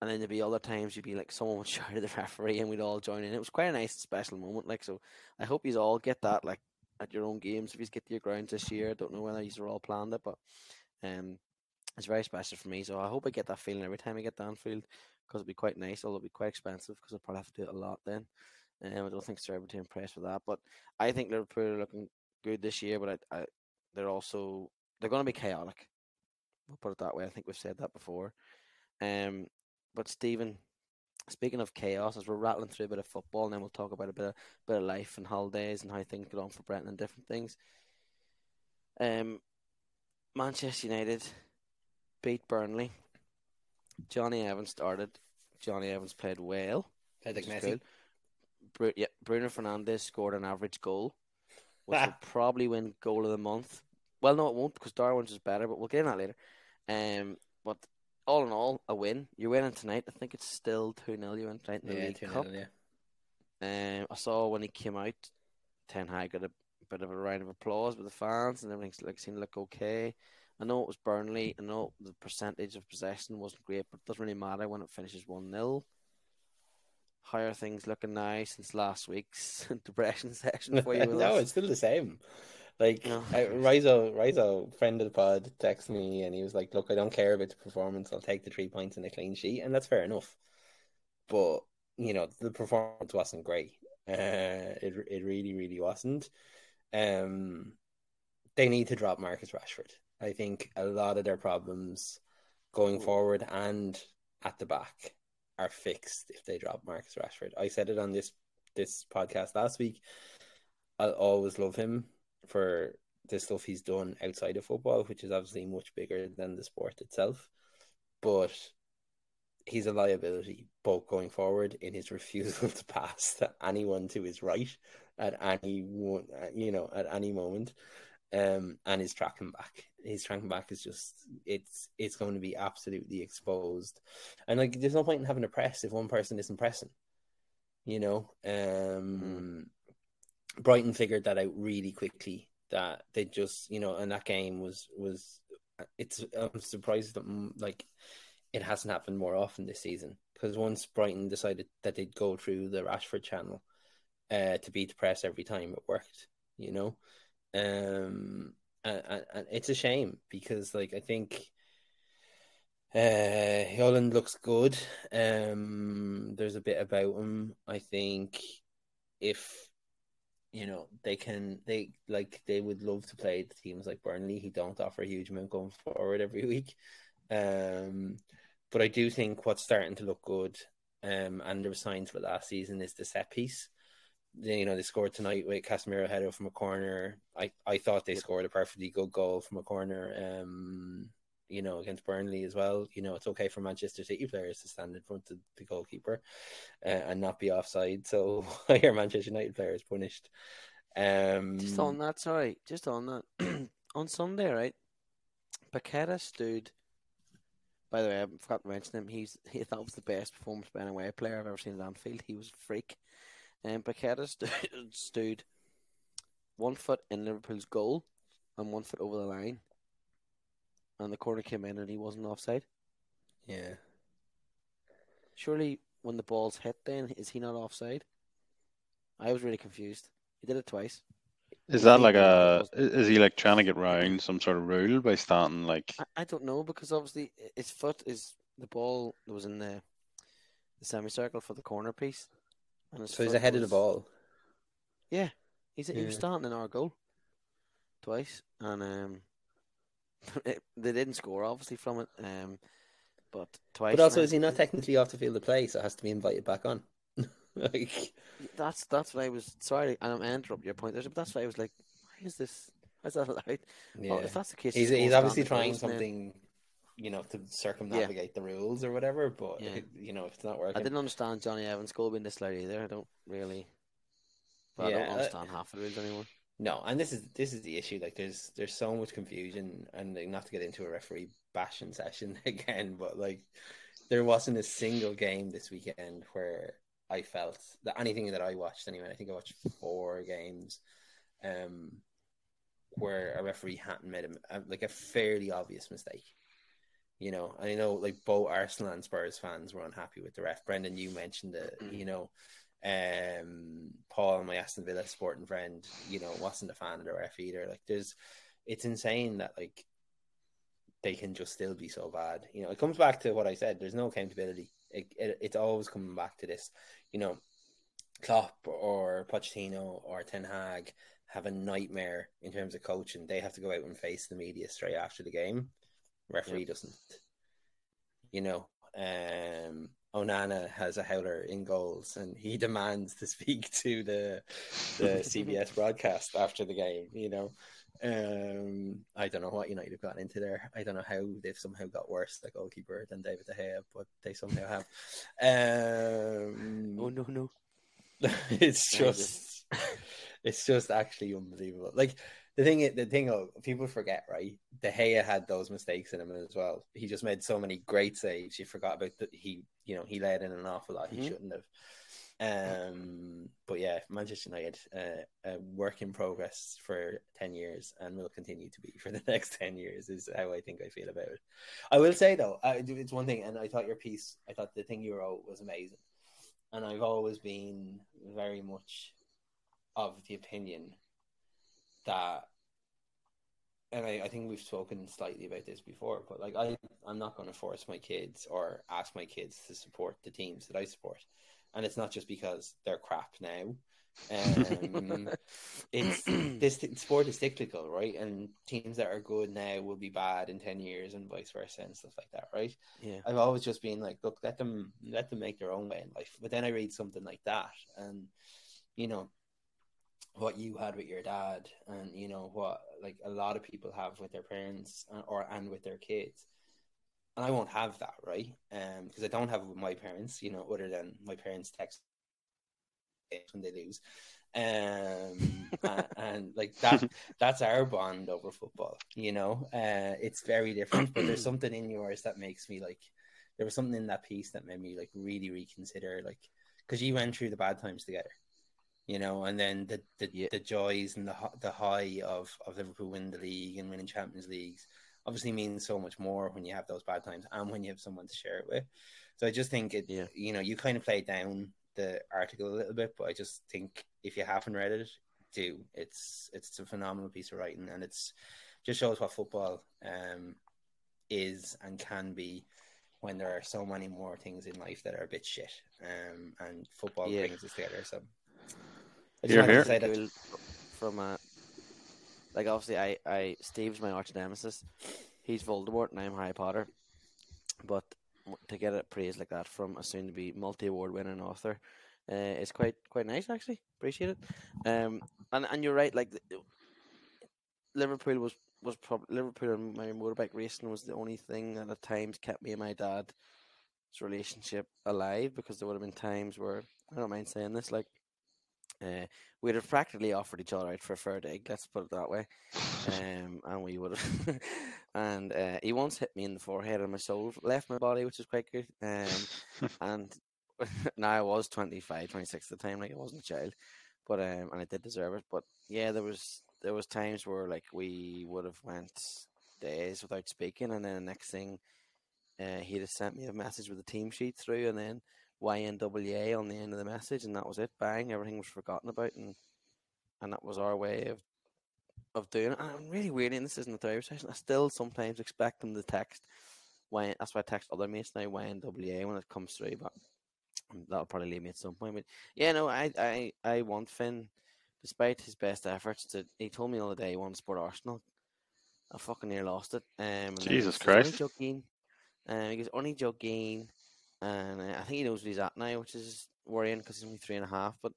and then there'd be other times you'd be like someone would shout at the referee and we'd all join in. It was quite a nice special moment. Like so I hope you all get that like at your own games if you get to your grounds this year. I don't know whether you are all planned it, but um it's very special for me. So I hope I get that feeling every time I get to Anfield because it'd be quite nice, although it'd be quite expensive because I'll probably have to do it a lot then. Um, I don't think Sir too impressed with that, but I think Liverpool are looking good this year. But I, I, they're also they're going to be chaotic. We'll put it that way. I think we've said that before. Um, but Stephen, speaking of chaos, as we're rattling through a bit of football, and then we'll talk about a bit of bit of life and holidays and how things get on for Brenton and different things. Um, Manchester United beat Burnley. Jonny Evans started. Jonny Evans played well. Played like Messi. Bru- yeah, Bruno Fernandes scored an average goal, which will probably win goal of the month. Well, no, it won't because Darwin's is better, but we'll get in that later. Um, but all in all, a win. You're winning tonight. I think it's still 2 0 you win tonight in the yeah, League Cup. Yeah. Um, I saw when he came out, Ten Hag got a bit of a round of applause with the fans and everything like, seemed to look okay. I know it was Burnley. I know the percentage of possession wasn't great, but it doesn't really matter when it finishes 1 0. How are things looking now since last week's depression session for you? no, us? it's still the same. Like No. Rizo, Rizo, friend of the pod, texted me and he was like, "Look, I don't care about the performance. I'll take the three points and a clean sheet," and that's fair enough. But you know, the performance wasn't great. Uh, it it really, really wasn't. Um, they need to drop Marcus Rashford. I think a lot of their problems going forward and at the back are fixed if they drop Marcus Rashford. I said it on this this podcast last week. I'll always love him for the stuff he's done outside of football, which is obviously much bigger than the sport itself. But he's a liability both going forward in his refusal to pass to anyone to his right at any one, you know, at any moment. Um, and his tracking back, his tracking back is just it's it's going to be absolutely exposed, and like there's no point in having a press if one person isn't pressing, you know. Um, Brighton figured that out really quickly. That they just, you know, and that game was was it's I'm surprised that mm, like it hasn't happened more often this season because once Brighton decided that they'd go through the Rashford channel uh, to beat the press every time, it worked. You know, um, and, it's a shame because like I think uh, Højlund looks good. Um, there's a bit about him. I think if you know they can, they like they would love to play teams like Burnley, who don't offer a huge amount going forward every week. Um, but I do think what's starting to look good, um, and there were signs for last season is the set piece. They- You know, they scored tonight with Casemiro header from a corner. I, I thought they scored a perfectly good goal from a corner. Um, you know, against Burnley as well. You know, it's okay for Manchester City players to stand in front of the goalkeeper uh, and not be offside. So I hear Manchester United players punished. Um, Just on that, sorry, just on that. on Sunday, right? Paqueta stood. By the way, I forgot to mention him. He's he that was the best performance by an away player I've ever seen at Anfield. He was a freak. And Paqueta stood, stood one foot in Liverpool's goal and one foot over the line. And the corner came in and he wasn't offside. yeah. Surely when the ball's hit then is he not offside? I was really confused. He did it twice. Is that like a? Is he like trying to get round some sort of rule by starting like? I, I don't know because obviously his foot is the ball that was in the the semicircle for the corner piece. And So he's ahead of the ball. Yeah, he's he was starting in our goal twice, and um, it, they didn't score obviously from it. Um, but twice. But also, now- is he not technically off the field of play, so it has to be invited back on? like, That's that's what I was sorry, and I'm interrupt your point there, but that's why I was like, why is this? Why is that allowed? yeah. Well, if that's the case, he's he's obviously trying something, you know, to circumnavigate the rules or whatever. But Yeah. you know, if it's not working, I didn't understand Jonny Evans' goal being this loud either. I don't really. But I don't uh, understand half the rules anymore. no. And this is this is the issue. Like, there's there's so much confusion, and like, not to get into a referee bashing session again, but like, there wasn't a single game this weekend where I felt that anything that I watched anyway. I think I watched four games, um, where a referee hadn't made a- like a fairly obvious mistake. You know, I know like both Arsenal and Spurs fans were unhappy with the ref. Brendan, you mentioned it. You know, um, Paul, my Aston Villa sporting friend, you know, wasn't a fan of the ref either. Like, there's, it's insane that like they can just still be so bad. You know, it comes back to what I said. There's no accountability. It, it, it's always coming back to this. You know, Klopp or Pochettino or Ten Hag have a nightmare in terms of coaching. They have to go out and face the media straight after the game. Referee doesn't. You know, um, Onana has a howler in goals, and he demands to speak to the the CBS broadcast after the game. You know, um, I don't know what United have got into there. I don't know how they've somehow got worse, the goalkeeper than David De Gea, but they somehow have. Um, Oh no no! it's just it's just actually unbelievable. Like the thing, the thing, oh, people forget, right? De Gea had those mistakes in him as well. He just made so many great saves. You forgot about that. He, you know, he led in an awful lot. He Mhm. shouldn't have. Um, but yeah, Manchester United, uh, a work in progress for ten years, and will continue to be for the next ten years. Is how I think I feel about it. I will say though, I, it's one thing, and I thought your piece, I thought the thing you wrote was amazing. and I've always been very much of the opinion that and I, I think we've spoken slightly about this before, but like I, I'm not going to force my kids or ask my kids to support the teams that I support, and it's not just because they're crap now. Um, it's this sport is cyclical, right? And teams that are good now will be bad in ten years, and vice versa, and stuff like that, right? Yeah. I've always just been like, look, let them let them make their own way in life. But then I read something like that, and you know, what you had with your dad and you know what like a lot of people have with their parents uh, or and with their kids. And i won't have that right? Um because i don't have it with my parents you know other than my parents text when they lose. Um and, and, like that that's our bond over football you know? Uh it's very different but there's something in yours that makes me like there was something in that piece that made me like really reconsider like because you went through the bad times together you know, and then the the, yeah. the joys and the the high of of Liverpool winning the league and winning Champions Leagues obviously means so much more when you have those bad times and when you have someone to share it with. So I just think it, yeah. you know, you kind of play down the article a little bit, but I just think if you haven't read it, do. It's it's a phenomenal piece of writing, and it's just shows what football um is and can be when there are so many more things in life that are a bit shit. Um, and football yeah. brings us together. So I just here, here. Cool from uh, like obviously I, I Steve's my arch nemesis. He's Voldemort and I'm Harry Potter. But to get a praise like that from a soon to be multi award winning author uh, is quite quite nice actually. Appreciate it. Um and, and you're right, like Liverpool was was probably Liverpool and my motorbike racing was the only thing that at times kept me and my dad's relationship alive because there would have been times where I don't mind saying this, like uh, we'd have practically offered each other out for a third egg, let's put it that way. Um, and we would have. and uh, he once hit me in the forehead and my soul left my body, which was quite good. Um, and now I was 25, 26 at the time, like I wasn't a child, but um, and I did deserve it. But yeah, there was there was times where like we would have went days without speaking, and then the next thing, uh, he'd have sent me a message with a team sheet through, and then YNWA on the end of the message, and that was it. Bang, everything was forgotten about, and and that was our way of of doing it. And I'm really weird, and this isn't the therapy session. I still sometimes expect them to text. Why? That's why I text other mates now YNWA when it comes through, but that'll probably leave me at some point. But yeah, no, I I I want Finn, despite his best efforts, to. He told me the other day he wanted to support Arsenal. I fucking near lost it. Um, Jesus Christ! Only joking. Um, he goes only joking and uh, I think he knows what he's at now, which is worrying because he's only three and a half. But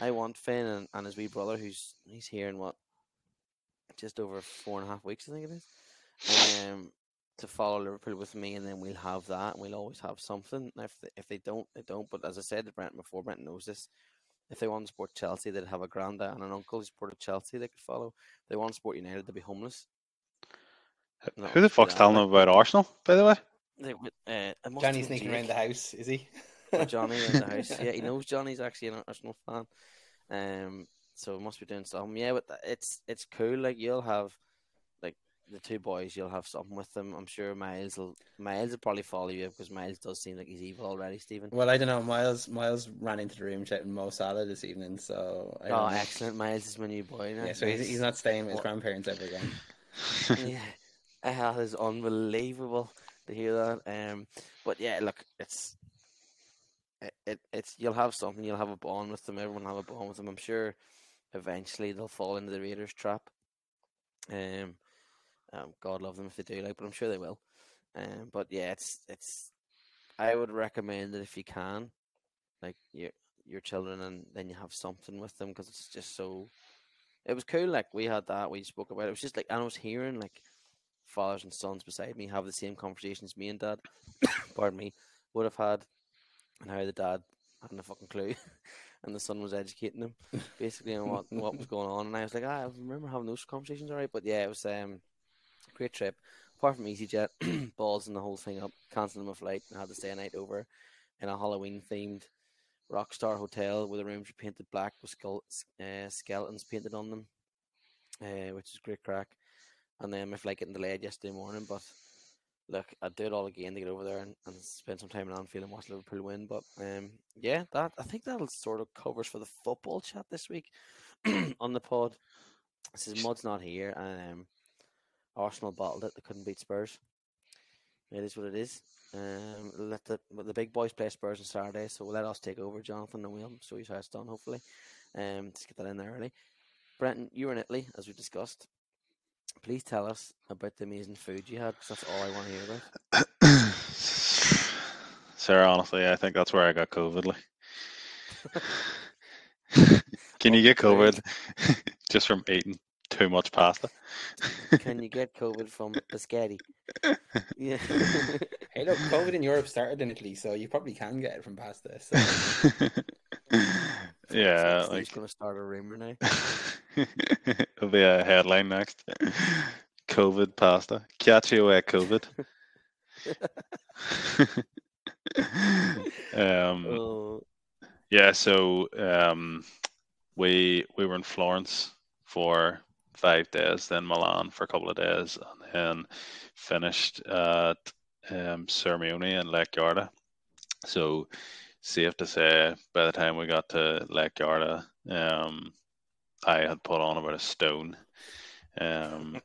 I want Finn and, and his wee brother, who's he's here in what just over four and a half weeks, I think it is, um, to follow Liverpool with me, and then we'll have that, and we'll always have something. If they, if they don't, they don't. But as I said to Brent before, Brent knows this. If they want to support Chelsea, they'd have a granddad and an uncle who supported Chelsea. They could follow. If they want to support United, they'd be homeless. Who the fuck's telling them about Arsenal, by the way? Uh, Johnny's sneaking around the house, is he? Johnny in the house. Yeah, he knows Johnny's actually an Arsenal fan. Um, so it must be doing something. Yeah, but it's it's cool. Like you'll have like the two boys, you'll have something with them. I'm sure Miles will Miles will probably follow you because Miles does seem like he's evil already, Stephen. Well, I don't know. Miles Miles ran into the room shouting Mo Salah this evening, so I oh, excellent! Miles is my new boy now. Yeah, so he's, he's not staying with his grandparents ever again. yeah, that is unbelievable to hear that. Um, but yeah, look, it's it, it it's you'll have something. You'll have a bond with them. Everyone have a bond with them. I'm sure eventually they'll fall into the Raiders trap. Um, um, God love them if they do, like, but I'm sure they will. Um, but yeah, it's it's. I would recommend it if you can, like your your children, and then you have something with them because it's just so. It was cool. Like we had that. We spoke about it. It was just like I was hearing like fathers and sons beside me have the same conversations me and dad, pardon me, would have had, and how the dad hadn't a fucking clue, and the son was educating them basically on what, what was going on. And I was like, ah, I remember having those conversations, alright. But yeah, it was um, a great trip. Apart from EasyJet, balls and the whole thing up, cancelling my flight, and had to stay a night over in a Halloween themed rock star hotel where the rooms were painted black with skull, uh, skeletons painted on them, uh, which is great crack and then my flight getting delayed yesterday morning. But look, I'd do it all again to get over there and, and spend some time in Anfield and watch Liverpool win. But um, yeah, that I think that'll sort of covers for the football chat this week on the pod. This is Mud's not here, and um, Arsenal bottled it. They couldn't beat Spurs. It is what it is. Um, let the the big boys play Spurs on Saturday, so let us take over, Jonathan, and we'll show you how it's done. Hopefully, um, let's get that in there early. Brenton, you were in Italy as we discussed. Please tell us about the amazing food you had, because that's all I want to hear about. Sarah, honestly, I think that's where I got COVID. Like. Can you get COVID just from eating too much pasta? Can you get COVID from biscotti? Yeah. Hey, look, COVID in Europe started in Italy, so you probably can get it from pasta. So. yeah, Steve's like gonna start a rumor now. it'll be a headline next. COVID pasta. Catch you away, COVID. um, Oh, yeah, so um, we we were in Florence for five days, then Milan for a couple of days, and then finished at um, Sirmione in Lake Garda. So safe to say, by the time we got to Lake Garda, um, I had put on about a stone. Um,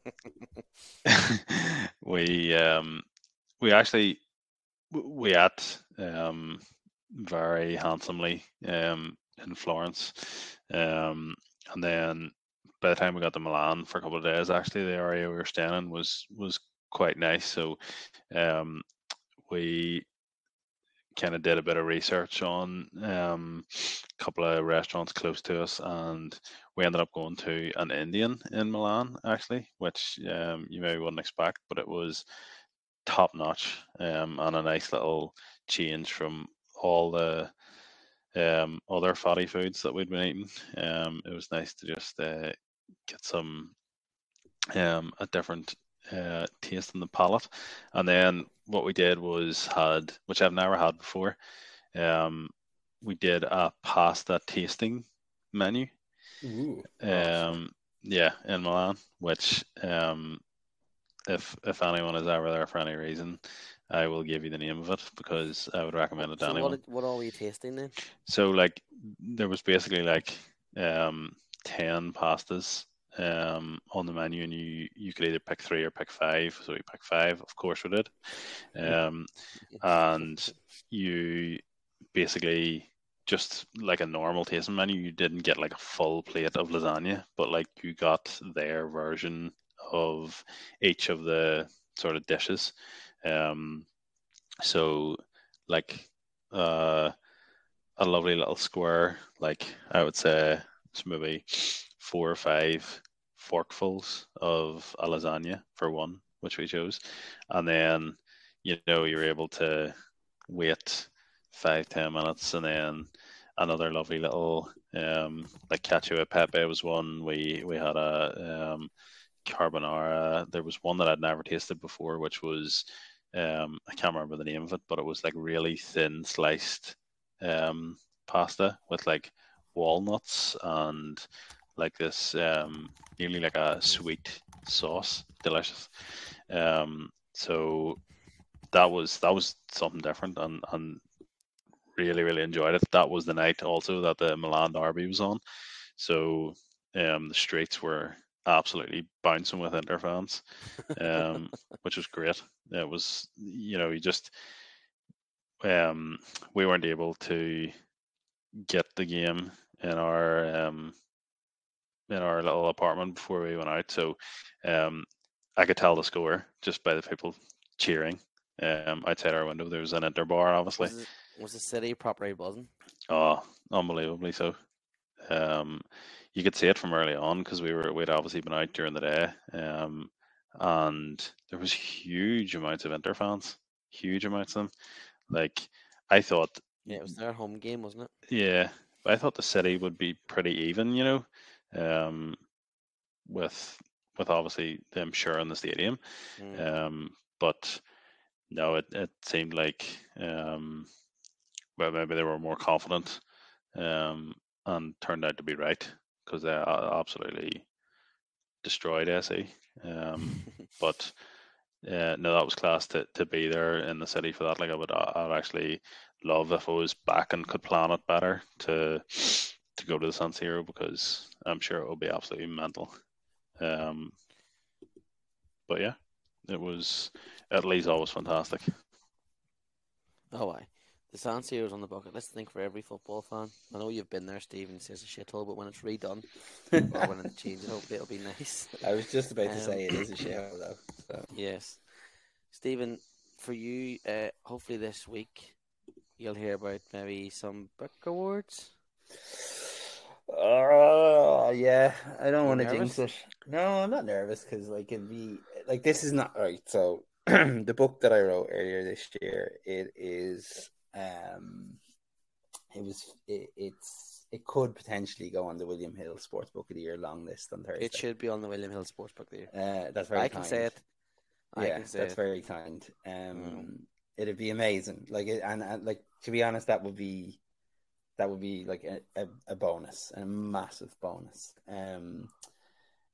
we um, we actually we ate um, very handsomely um, in Florence, um, and then by the time we got to Milan for a couple of days, actually the area we were staying in was was quite nice. So um, we kind of did a bit of research on um, a couple of restaurants close to us, and we ended up going to an Indian in Milan, actually, which um, you maybe wouldn't expect, but it was top notch um, and a nice little change from all the um, other fatty foods that we'd been eating. Um, it was nice to just uh, get some um, a different uh, taste in the palate. And then what we did was had, which I've never had before, um, we did a pasta tasting menu. Ooh. Um, yeah, in Milan, which um, if if anyone is ever there for any reason, I will give you the name of it because I would recommend it to anyone. what, what are we tasting then? So like there was basically like um ten pastas um on the menu and you you could either pick three or pick five. So we picked five, of course we did. Um and you basically just like a normal tasting menu, you didn't get like a full plate of lasagna, but like you got their version of each of the sort of dishes. Um so like uh a lovely little square, like I would say it's maybe four or five forkfuls of a lasagna for one, which we chose. And then, you know, you're able to wait five, ten minutes and then another lovely little um like cacio e pepe was one. We we had a um carbonara. There was one that I'd never tasted before, which was um I can't remember the name of it, but it was like really thin sliced um, pasta with like walnuts and like this um, nearly like a sweet sauce, delicious. Um, so that was that was something different and and really really enjoyed it. That was the night also that the Milan Derby was on, so um, the streets were absolutely bouncing with Inter fans, um, which was great. It was you know you just um, we weren't able to get the game in our um, in our little apartment before we went out. So um, I could tell the score just by the people cheering um, outside our window. There was an Inter bar, obviously. Was, it, was the city properly buzzing? Oh, unbelievably so. Um, you could see it from early on because we were we'd obviously been out during the day, um, and there was huge amounts of Inter fans, huge amounts of them. Like I thought, Yeah, it was their home game, wasn't it? yeah, I thought the city would be pretty even, you know, um, with with obviously them sharing the stadium, Mm. um, but no, it, it seemed like um, well maybe they were more confident, um, and turned out to be right because they absolutely destroyed AC. Um, but uh, no, that was class to, to be there in the city for that. Like I would, I'd actually love if I was back and could plan it better to to go to the San Siro because I'm sure it will be absolutely mental. Um, but yeah, it was at least always fantastic. Oh, aye. The San Siro's on the bucket list, I think, for every football fan. I know you've been there, Stephen, says a shithole, but when it's redone, or when it's changed, hopefully it'll be nice. I was just about to Um, say it is a shithole though. So. Yes. Stephen, for you, uh, hopefully this week you'll hear about maybe some book awards. Oh yeah, I don't want to jinx it. No, I'm not nervous because like it'd be like this is not right. So the book that I wrote earlier this year, it is um, it was it, it's it could potentially go on the William Hill Sports Book of the Year long list on Thursday. It should be on the William Hill Sportsbook there. Uh, that's very I can say it. I yeah, say that's it. very kind. Um, Mm. it'd be amazing. Like, it, and, and like to be honest, that would be that would be like a, a, a bonus, a massive bonus. Um,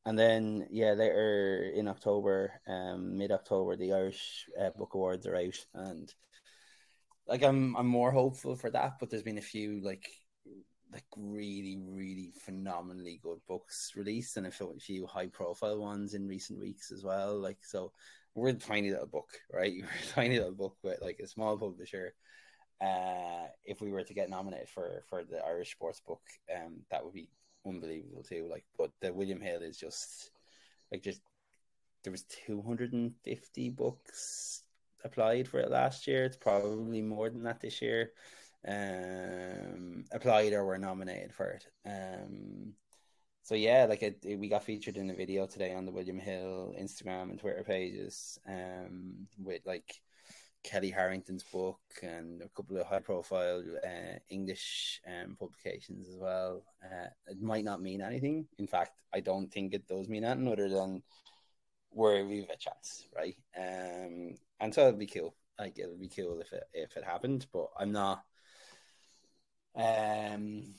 and then yeah, later in October, um, mid October, the Irish uh, Book Awards are out, and like I'm I'm more hopeful for that. But there's been a few like like really really phenomenally good books released, and a few- high profile ones in recent weeks as well. Like so, we're a tiny little book, right? We're a tiny little book with like a small publisher. Uh, if we were to get nominated for for the Irish Sports Book, um, that would be unbelievable too. Like, but the William Hill is just like just there was 250 books applied for it last year. It's probably more than that this year. Um, applied or were nominated for it. Um, so yeah, like it, it- we got featured in a video today on the William Hill Instagram and Twitter pages, um, with like Kellie Harrington's book and a couple of high profile uh, English um, publications as well. Uh, it might not mean anything. In fact, I don't think it does mean anything other than where we have a chance, right? Um, and so it'd be cool. Like it'll be cool if it if it happened, but I'm not. Um,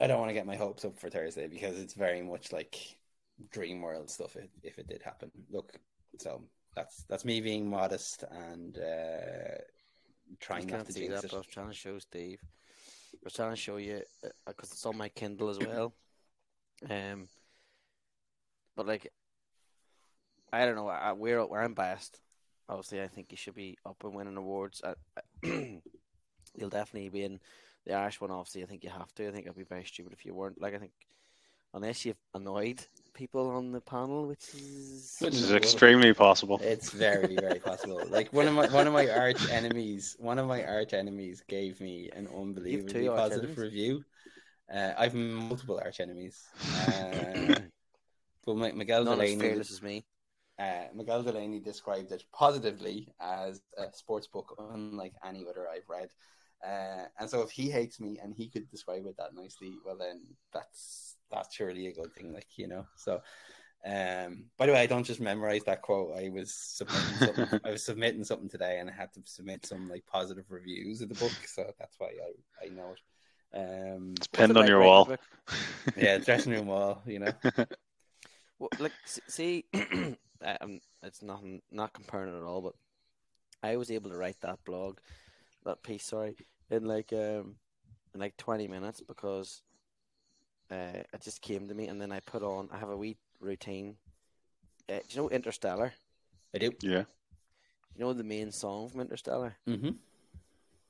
I don't want to get my hopes up for Thursday because it's very much like dream world stuff. If, if it did happen, look, so that's that's me being modest and uh, trying not to jinx that, it. but I was trying to show Steve. I was trying to show you because it's on my Kindle as well. Um, but like, I don't know. I, we're where I'm biased. Obviously, I think you should be up and winning awards. I, you'll definitely be in the Irish one. Obviously, I think you have to. I think it'd be very stupid if you weren't. Like, I think unless you've annoyed people on the panel, which is Which is extremely possible. It's very, very possible. Like one of my one of my arch enemies, one of my arch enemies gave me an unbelievably positive review. Uh, I've multiple arch enemies, uh, but Mi- Miguel not as Delaney, fearless as me. uh, Miguel Delaney described it positively as a sports book unlike any other I've read. Uh, and so if he hates me and he could describe it that nicely, well then that's that's surely a good thing, like you know. So um by the way, I don't just memorize that quote. I was submitting something I was submitting something today and I had to submit some like positive reviews of the book, so that's why I, I know it. Um It's What's it pinned on like your writing wall. yeah, dressing room wall, you know. Well, like, see, um, it's nothing, not comparing at all, but I was able to write that blog, that piece, sorry, in like um, in like twenty minutes because uh, it just came to me, and then I put on. I have a wee routine. Uh, do you know Interstellar? I do. Yeah. You know the main song from Interstellar. Mm-hmm.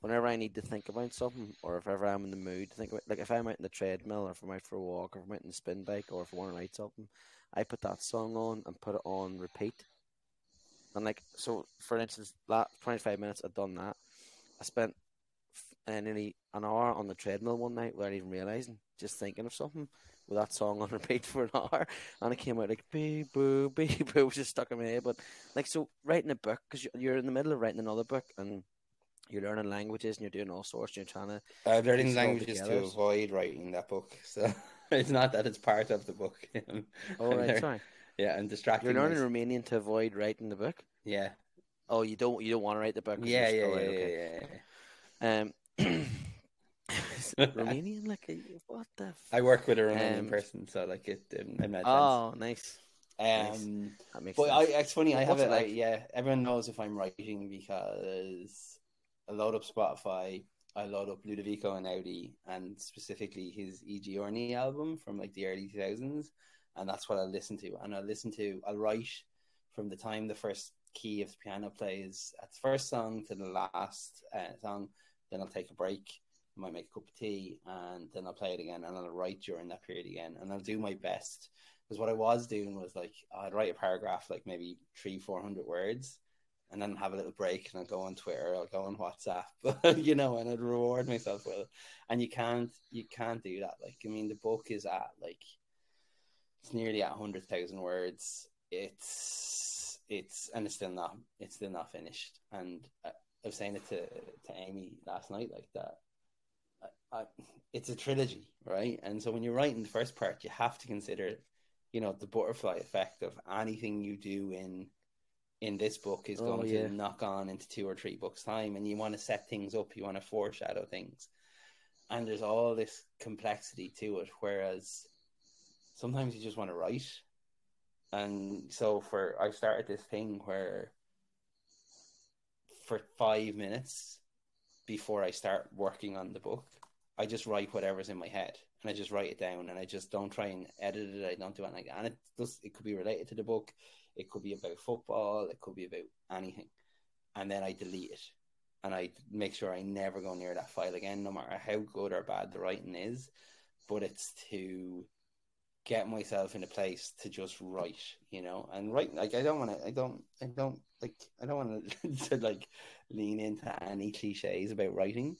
Whenever I need to think about something, or if ever I'm in the mood to think about, like if I'm out in the treadmill, or if I'm out for a walk, or if I'm out in the spin bike, or if I want to write something, I put that song on and put it on repeat. And like so, for instance, that 25 minutes I've done that. I spent f- uh, nearly an hour on the treadmill one night without even realizing, just thinking of something with that song on repeat for an hour, and it came out like beep boo beep boo, was just stuck in my head. But like so, writing a book because you're in the middle of writing another book and you're learning languages and you're doing all sorts. And you're trying to I'm learning it all languages to avoid writing that book, so it's not that it's part of the book. oh right, sorry, yeah, and distracting. you're learning. Romanian to avoid writing the book. Yeah, Oh, you don't you don't want to write the book? yeah, you're yeah, still- yeah, yeah, yeah. Um, Romanian, like what the? F- I work with a Romanian Um, person, so like it. Um, I met. oh, nice. Um, makes but I, it's funny. I have it. it Like, like? yeah, everyone knows if I'm writing because I load up Spotify. I load up Ludovico Einaudi, and specifically his I Giorni album from like the early 2000s, and that's what I listen to. And I listen to. I'll write from the time the first key of the piano plays at the first song to the last uh, song. Then I'll take a break. I might make a cup of tea, and then I'll play it again, and I'll write during that period again, and I'll do my best because what I was doing was like I'd write a paragraph like maybe three, four hundred words, and then have a little break, and I'd go on Twitter, I'll go on WhatsApp, you know, and I'd reward myself with it. And you can't, you can't do that. Like, I mean, the book is at like it's nearly at hundred thousand words. It's, it's, and it's still not, it's still not finished. And uh, I, was saying it to to Amy last night, like that. I, I, it's a trilogy, right? And so when you're writing the first part, you have to consider you know the butterfly effect of anything you do in in this book is Oh, going yeah. to knock on into two or three books time and you want to set things up you want to foreshadow things and there's all this complexity to it whereas sometimes you just want to write and so for i started this thing where for five minutes before i start working on the book I just write whatever's in my head and I just write it down and I just don't try and edit it. I don't do anything. And it does it could be related to the book, it could be about football, it could be about anything. And then I delete it. And I make sure I never go near that file again, no matter how good or bad the writing is. But it's to get myself in a place to just write, you know, and write like I don't want to, I don't, I don't like, I don't want to, like lean into any cliches about writing.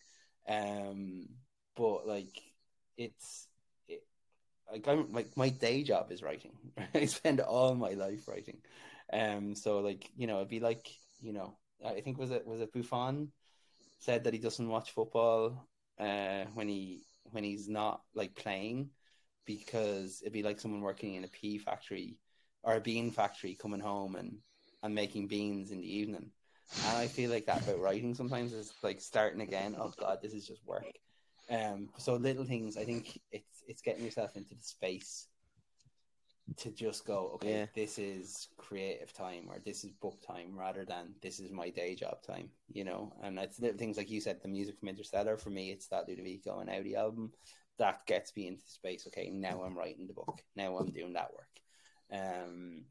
Um, but like it's it, like I'm like my day job is writing. I spend all my life writing. Um, so like you know, it'd be like you know, I think was it was it Buffon said that he doesn't watch football uh when he when he's not like playing because it'd be like someone working in a pea factory or a bean factory coming home and and making beans in the evening. And I feel like that about writing sometimes is like starting again. Oh God, this is just work. Um, so little things. I think it's it's getting yourself into the space to just go. Okay, Yeah. this is creative time, or this is book time, rather than this is my day job time. You know, and it's little things like you said. The music from Interstellar for me, it's that Ludovico Einaudi album that gets me into space. Okay, now I'm writing the book. Now I'm doing that work. Um,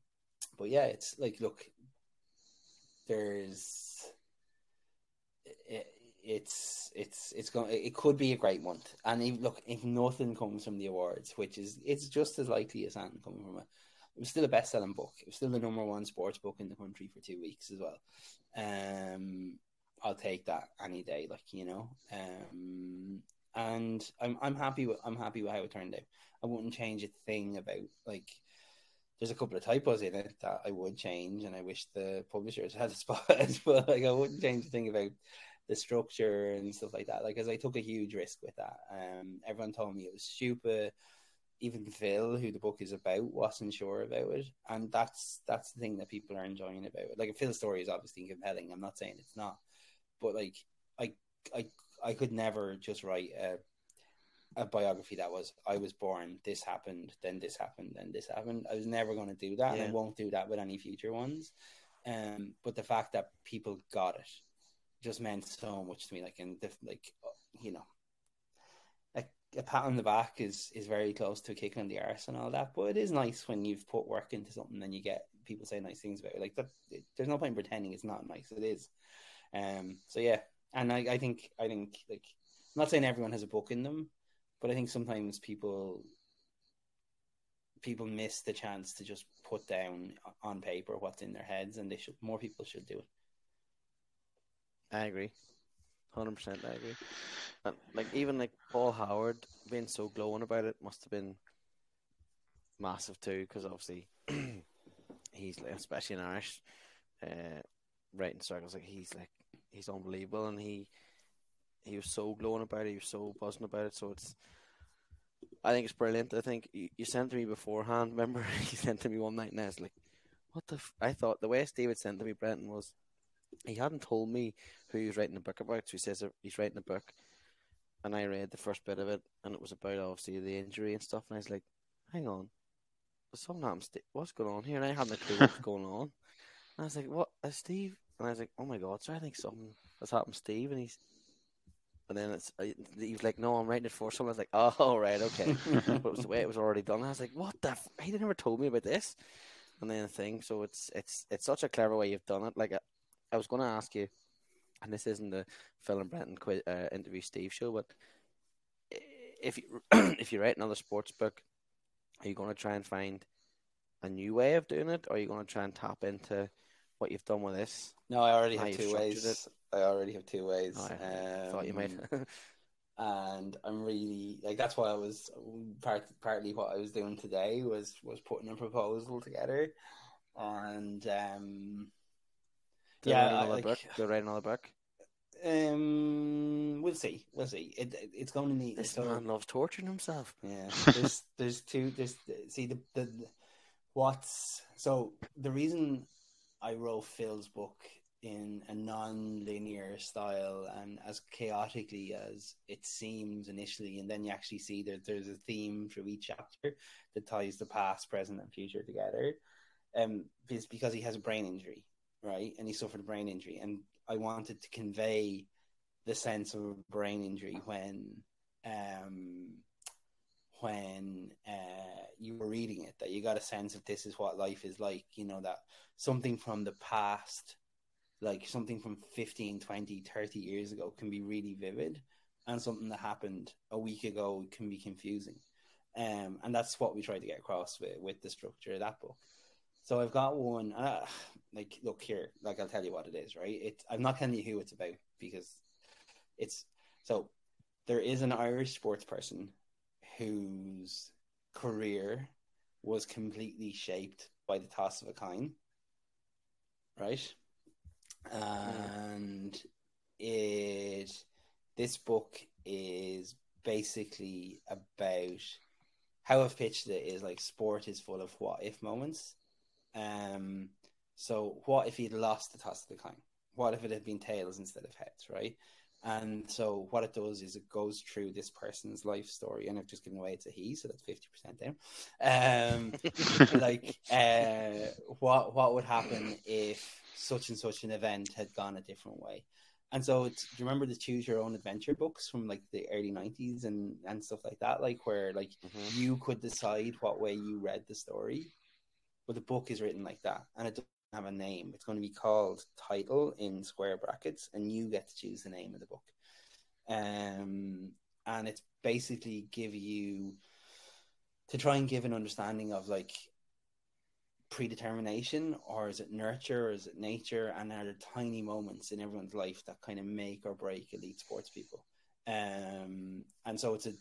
but yeah, it's like look, there's it, it's it's it's going it could be a great month and if, look if nothing comes from the awards which is it's just as likely as anything coming from it it was still a best-selling book it was still the number one sports book in the country for two weeks as well um i'll take that any day like you know um and i'm i'm happy with i'm happy with how it turned out i wouldn't change a thing about like there's a couple of typos in it that I would change, and I wish the publishers had a spotted. But like, I wouldn't change a thing about the structure and stuff like that. Like, because I took a huge risk with that. Um, everyone told me it was stupid. Even Phil, who the book is about, wasn't sure about it, and that's that's the thing that people are enjoying about it. Like, Phil's story is obviously compelling. I'm not saying it's not, but like, I I I could never just write a a biography that was I was born, this happened, then this happened, then this happened. I was never going to do that, and I won't do that with any future ones. Um, but the fact that people got it just meant so much to me. Like, and the, like, you know, a, a pat on the back is is very close to a kick on the arse and all that. But it is nice when you've put work into something and you get people say nice things about it. Like that, it, there's no point in pretending it's not nice. It is. Um. So yeah, and I, I think I think like I'm not saying everyone has a book in them, but I think sometimes people people miss the chance to just put down on paper what's in their heads, and they should more people should do it. I agree, hundred percent. I agree. And like even like Paul Howard being so glowing about it must have been massive too, because obviously he's like, especially in Irish uh, writing circles, like he's like he's unbelievable, and he he was so glowing about it. He was so buzzing about it. So it's I think it's brilliant. I think you, you sent to me beforehand. Remember, you sent to me one night, and I was like, "What the?" F-? I thought the way David sent to me, Brenton, was he hadn't told me who he was writing a book about. So he says he's writing a book, and I read the first bit of it, and it was about obviously the injury and stuff. And I was like, "Hang on, something happened. What's going on here? And I had no clue what's going on. And I was like, what, uh, Steve? And I was like, oh my god, so I think something has happened, Steve. And he's, and then it's, uh, he was like, no, I'm writing it for someone. I was like, oh, right, okay. but it was the way it was already done. I was like, what the? F-? He never told me about this. And then the thing, so it's it's it's such a clever way you've done it. Like I, I was going to ask you, and this isn't the Phil and Brenton quiz, uh, interview Steve show, but if you if you write another sports book, are you going to try and find a new way of doing it, or are you going to try and tap into what you've done with this? No, I already have two ways. I already have two ways. Oh, I thought you might. Um, and I'm really like that's why I was part partly what I was doing today was was putting a proposal together, and um, Do Yeah, write I- another like- book. Do write another book. um, we'll see, we'll see. It, it it's going to need This man loves torturing himself. Yeah, there's there's two there's see the the what's so the reason I wrote Phil's book in a non-linear style and as chaotically as it seems initially, and then you actually see that there's a theme through each chapter that ties the past, present, and future together. Um, is because he has a brain injury, right? And he suffered a brain injury, and I wanted to convey the sense of a brain injury when um, when uh, you were reading it that you got a sense of this is what life is like you know that something from the past like something from 15 20 30 years ago can be really vivid and something that happened a week ago can be confusing. Um, and that's what we try to get across with, with the structure of that book. So i've got one uh, like look here like i'll tell you what it is right? It, i'm not telling you who it's about because it's so there is an irish sports person whose career was completely shaped by the toss of a coin, right? And it this book is basically about how I've pitched it is like sport is full of what if moments. Um, so what if he'd lost the toss of the coin? What if it had been tails instead of heads, right? And so what it does is it goes through this person's life story, and I've just given away it's a he, so that's fifty percent down. Um, like uh, what what would happen if such and such an event had gone a different way? And so, it's, do you remember the choose your own adventure books from like the early '90s and and stuff like that? Like where like Mhm. you could decide what way you read the story. But the book is written like that, and it have a name. It's going to be called title in square brackets, and you get to choose the name of the book. Um, and it's basically give you to try and give an understanding of like predetermination or is it nurture or is it nature and are there tiny moments in everyone's life that kind of make or break elite sports people um and so it's a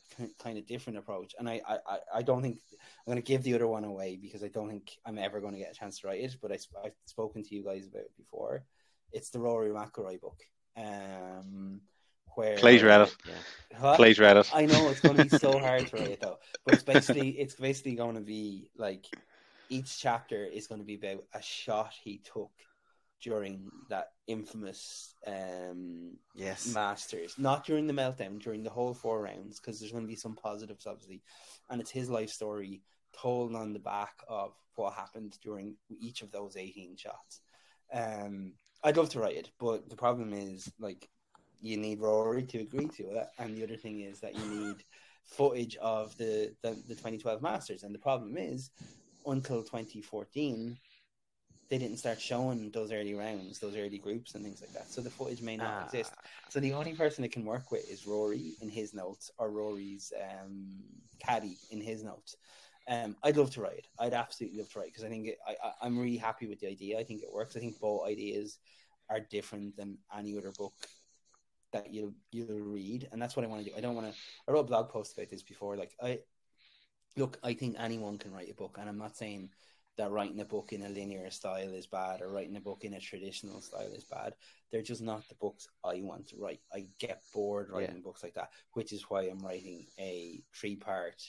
kind of different approach and I, I I- don't think i'm going to give the other one away because i don't think i'm ever going to get a chance to write it but I, I've spoken to you guys about it before it's the rory mcilroy book um where Clay's read it. Yeah. Clay's read it. I know it's going to be so hard to write it though, but it's basically it's basically going to be like each chapter is going to be about a shot he took during that infamous um, Yes. Masters, not during the meltdown, during the whole four rounds, because there's going to be some positives, obviously, and it's his life story told on the back of what happened during each of those 18 shots. Um, I'd love to write it, but the problem is like you need Rory to agree to it, and the other thing is that you need footage of the, the, the 2012 Masters, and the problem is until 2014 they didn't start showing those early rounds, those early groups and things like that. So the footage may not Ah, exist. So the only person it can work with is Rory in his notes or Rory's um, caddy in his notes. Um, I'd love to write. I'd absolutely love to write because I think it, I, I'm really happy with the idea. I think it works. I think both ideas are different than any other book that you you'll read, and that's what I want to do. I don't want to. I wrote a blog post about this before. Like I look, I think anyone can write a book, and I'm not saying that writing a book in a linear style is bad or writing a book in a traditional style is bad. They're just not the books I want to write. I get bored writing books like that, which is why I'm writing a three part,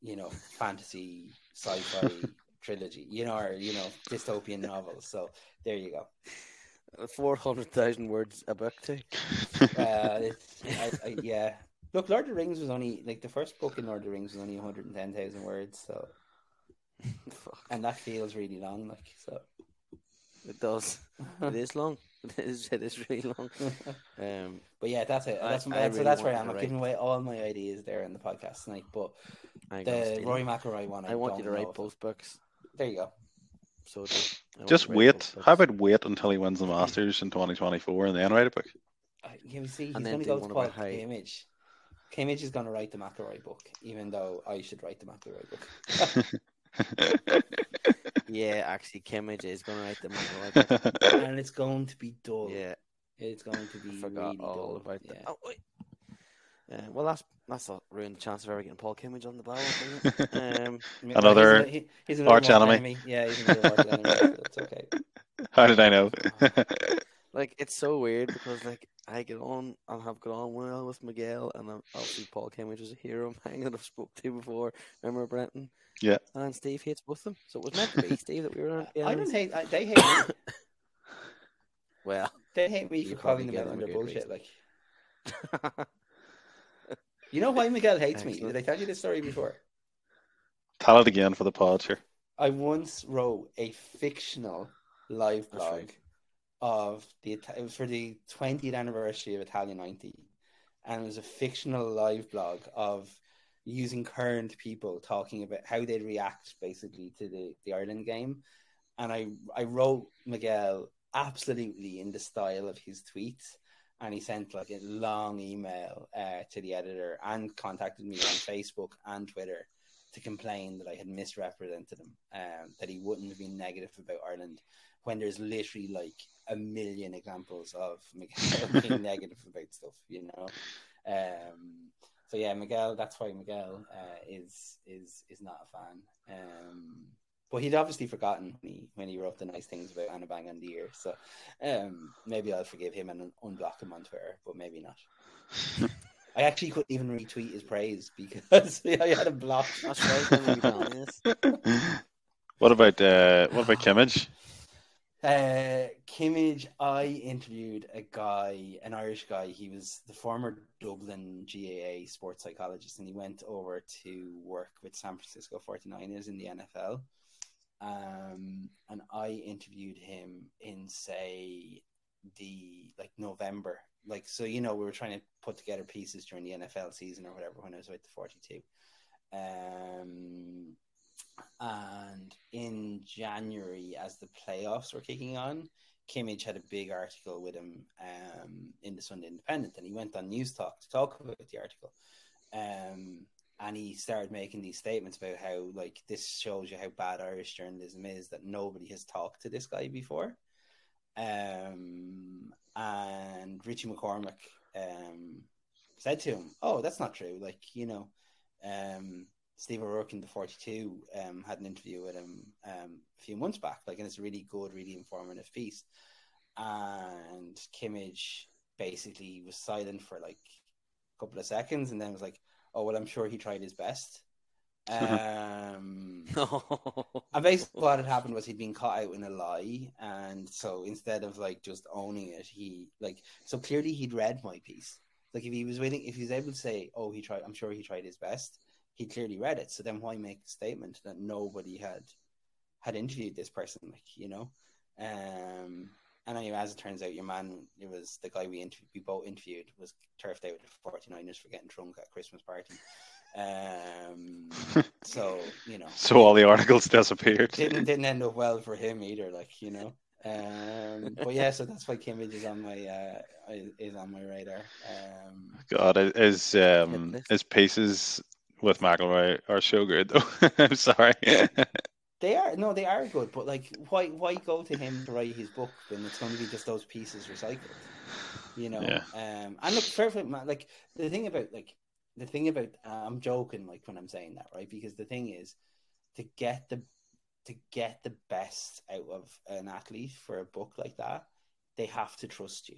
you know, fantasy sci-fi trilogy, you know, or you know, dystopian novels. So there you go. Four hundred thousand words a book too. Uh, I, I, yeah. Look, Lord of the Rings was only like the first book in Lord of the Rings was only 110,000 words. So. And that feels really long. Like so, It does. it is long. It is. It is really long. Um, but yeah, that's it. I- That's, I that's, really that's where I'm. to I've write- given away all my ideas there in the podcast tonight. But I'm the steal Rory. McIlroy one, I, I want you to write if- both books. There you go. So do. Just you to write wait. How about wait until he wins the Masters in 2024 and then write a book? Uh, You see, he's And going to do go one to Paul about how- Kimmage. Kimmage is going to write the McIlroy book, even though I should write the McIlroy book. Yeah, actually, Kimmage is going to write the McIlroy and it's going to be dull. Yeah, It's going to I be forgot really all dull. about that. Oh, wait. Uh, well, that's that's not ruined the chance of ever getting Paul Kimmage on the ballot. does it? um, Another he's, he- he's another arch mortal enemy. Yeah, he's another mortal enemy. It's okay. How did I know? like it's so weird because like I get on and have got on well with Miguel, and um, obviously Paul Kimmage was a hero of mine that I've spoke to before. Remember Brenton? Yeah. And Steve hates both of them, so it was meant to be Steve that we were on. I don't hate. I, they hate me. Well, They hate me for calling probably them get out on their good bullshit. Like, you know why Miguel hates me? Did I tell you this story before? Tell it again for the pod, sure. I once wrote a fictional live blog right. of the it was for the 20th anniversary of Italia 90 and it was a fictional live blog of using current people talking about how they'd react basically to the, the Ireland game and I I wrote Miguel absolutely in the style of his tweets and he sent like a long email uh, to the editor and contacted me on Facebook and Twitter to complain that I had misrepresented him, um, that he wouldn't have been negative about Ireland, when there's literally like a million examples of Miguel being negative about stuff, you know. Um, so yeah, Miguel. That's why Miguel uh, is is is not a fan. Um, but he'd obviously forgotten when he when he wrote the nice things about Anna Bang on the year. So um, maybe I'll forgive him and unblock him on Twitter, but maybe not. I actually couldn't even retweet his praise because I had him blocked. that's right. then we'll be down this. what about uh, what about Kimmage? Uh, Kimmage, I interviewed a guy, an Irish guy. He was the former Dublin GAA sports psychologist, and he went over to work with San Francisco 49ers in the NFL. Um, and I interviewed him in, say, the like November. Like, so, you know, we were trying to put together pieces during the NFL season or whatever when I was with the 42. Um, and in January, as the playoffs were kicking on, Kimmage had a big article with him um, in the Sunday Independent, and he went on News Talk to talk about the article. Um, and he started making these statements about how, like, this shows you how bad Irish journalism is that nobody has talked to this guy before. Um, and Richie McCormick um, said to him, "Oh, that's not true. Like, you know, um, Steve O'Rourke in the 42 um, had an interview with him um, a few months back, like, and it's a really good, really informative piece. And Kimmage basically was silent for like a couple of seconds and then was like, oh, well, I'm sure he tried his best. Um, and basically, what had happened was he'd been caught out in a lie, and so instead of like just owning it, he like so clearly he'd read my piece. Like if he was waiting, if he was able to say, "Oh, he tried," I'm sure he tried his best. He clearly read it. So then, why make the statement that nobody had had interviewed this person? Like you know, um, and anyway, as it turns out, your man, it was the guy we interviewed, we both interviewed, was turfed out with the 49ers for getting drunk at a Christmas party. Um, so you know, So all the articles disappeared. didn't didn't end up well for him either. Like you know, um, but yeah, so that's why Kimmage is on my uh, is on my radar. Um, God, his um, list. his pieces with McIlroy are so good though. I'm sorry. they are no, they are good, but like, why why go to him to write his book when it's going to be just those pieces recycled? You know, Yeah. um, and look, perfect man. Like the thing about like the thing about uh, I'm joking like when I'm saying that, right? Because the thing is to get the to get the best out of an athlete for a book like that, they have to trust you.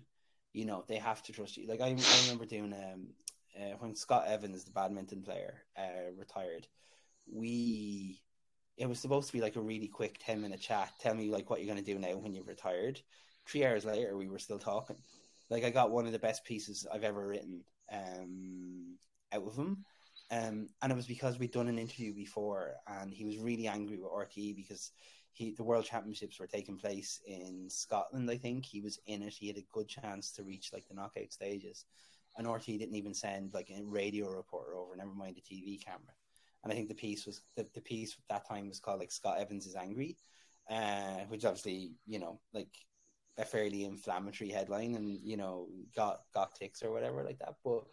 You know, they have to trust you. Like I, I remember doing um uh, when Scott Evans, the badminton player, uh, retired. We it was supposed to be like a really quick 10 minute chat. Tell me like what you're going to do now when you've retired. Three hours later, we were still talking. Like I got one of the best pieces I've ever written um, out of him. Um, and it was because we'd done an interview before, and he was really angry with RTE because he the World Championships were taking place in Scotland. I think he was in it. He had a good chance to reach like the knockout stages, and RTE didn't even send like a radio reporter over. Never mind a TV camera. And I think the piece was the, the piece at that time was called like Scott Evans is angry, uh, which obviously you know like a fairly inflammatory headline, and you know got got clicks or whatever like that. But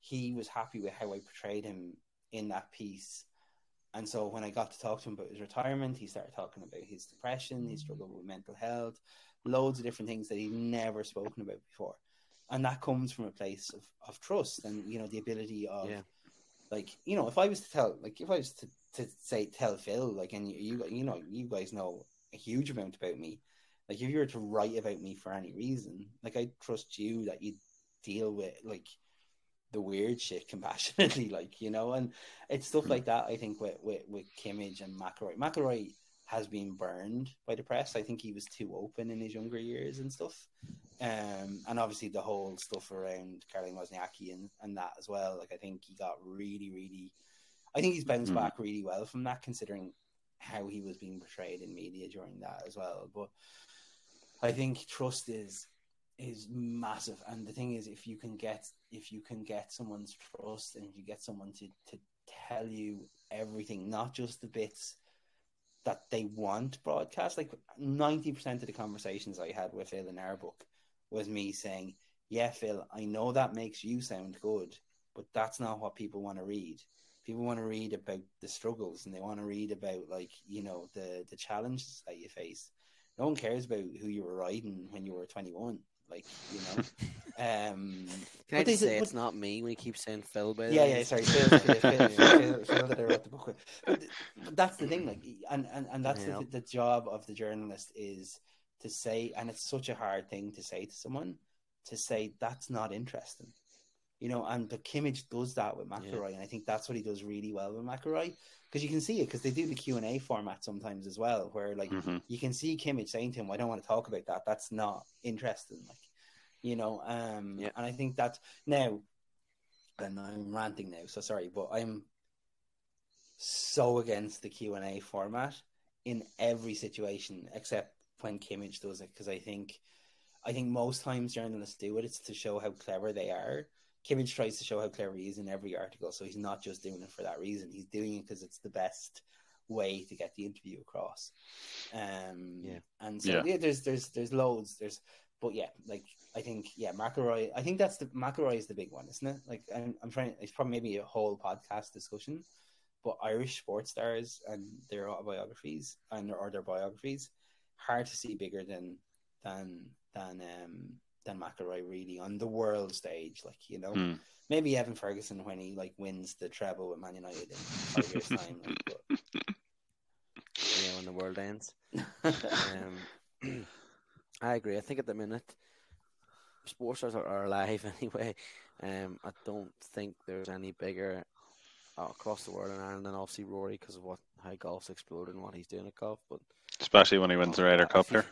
he was happy with how I portrayed him in that piece. And so when I got to talk to him about his retirement, he started talking about his depression, he struggled with mental health, loads of different things that he'd never spoken about before. And that comes from a place of, of trust and, you know, the ability of, Yeah. like, you know, if I was to tell, like, if I was to, to say, tell Phil, like, and you, you, you know, you guys know a huge amount about me. Like, if you were to write about me for any reason, like, I trust you that you deal with, like, the weird shit compassionately, like you know, and it's stuff hmm. like that. I think with with, with Kimmage and McIlroy, McIlroy has been burned by the press. I think he was too open in his younger years and stuff, um, and obviously the whole stuff around Caroline Wozniacki and and that as well. Like I think he got really, really, I think he's bounced Mhm. back really well from that, considering how he was being portrayed in media during that as well. But I think trust is is massive and the thing is if you can get if you can get someone's trust and you get someone to to tell you everything not just the bits that they want broadcast. Like 90% of the conversations i had with phil in our book was me saying yeah phil i know that makes you sound good but that's not what people want to read. People want to read about the struggles and they want to read about like you know the the challenges that you face. No one cares about who you were riding when you were 21 like you know um Can I just say but- it's not me when you keep saying Phil? By the yeah, way? yeah, sorry, Phil, Phil, Phil, Phil, Phil that I wrote the book with. But, but that's the thing, like, and and, and that's Yeah. the, the job of the journalist is to say, and it's such a hard thing to say to someone, to say that's not interesting, you know. And but Kimmage does that with McIlroy, and I think that's what he does really well with McIlroy because you can see it because they do the Q and A format sometimes as well, where like Mhm. you can see Kimmage saying to him, "I don't want to talk about that. That's not interesting." Like, you know, um, Yeah. and I think that now, and I'm ranting now, so sorry, but I'm so against the Q and A format in every situation except when Kimmage does it because I think, I think most times journalists do it. It's to show how clever they are. Kimmage tries to show how clever he is in every article, so he's not just doing it for that reason. He's doing it because it's the best way to get the interview across. Um, Yeah. and so Yeah. yeah. there's there's there's loads. There's but yeah, like I think yeah, McIlroy. I think that's the McIlroy is the big one, isn't it? Like I'm, I'm trying. It's probably maybe a whole podcast discussion, but Irish sports stars and their autobiographies and or their biographies hard to see bigger than than than um than McIlroy really on the world stage. Like you know, Mm. maybe Evan Ferguson when he like wins the treble with Man United in five years time. Like, Yeah, when the world ends. Um, I agree. I think at the minute, sports stars are, are alive anyway. Um, I don't think there's any bigger uh, across the world in Ireland than obviously Rory because of what how golf's exploded and what he's doing at golf. But Especially when he wins the Ryder Cup here.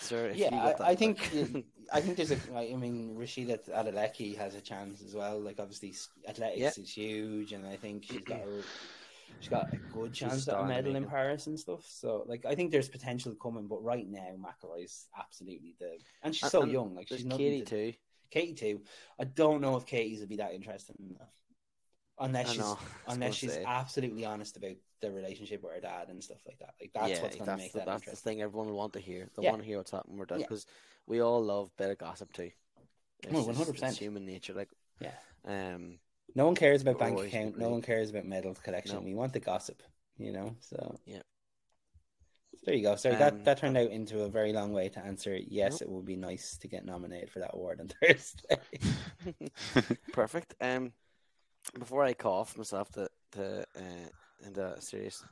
Sir, yeah, you got that, I, I think I think there's a. I mean, Rhasidat Adeleke has a chance as well. Like obviously, athletics Yeah. is huge, and I think she's got a, she's got a good chance at a medal in. Paris and stuff. So like, I think there's potential coming, but right now, McIlroy's absolutely the, and she's so and young. Like she's Katie to- too. Katie too. I don't know if Katie's would be that interesting enough, unless she's know. I was unless she's absolutely honest about the relationship with her dad and stuff like that. Like that's yeah, what's going to make the, that that's the interesting. thing everyone will want to hear. They Yeah. want to hear what's happening with that Yeah. because we all love a bit of gossip too. It's Oh, just- 100%. Human nature. Like, Yeah. um, No one cares about bank Always account. No one cares about medal collection. No. We want the gossip, you know. So Yeah. there you go. Sorry, Um, that that turned out into a very long way to answer. Yes, Nope. it would be nice to get nominated for that award on Thursday. Perfect. Um, before I cough myself to to uh, into a serious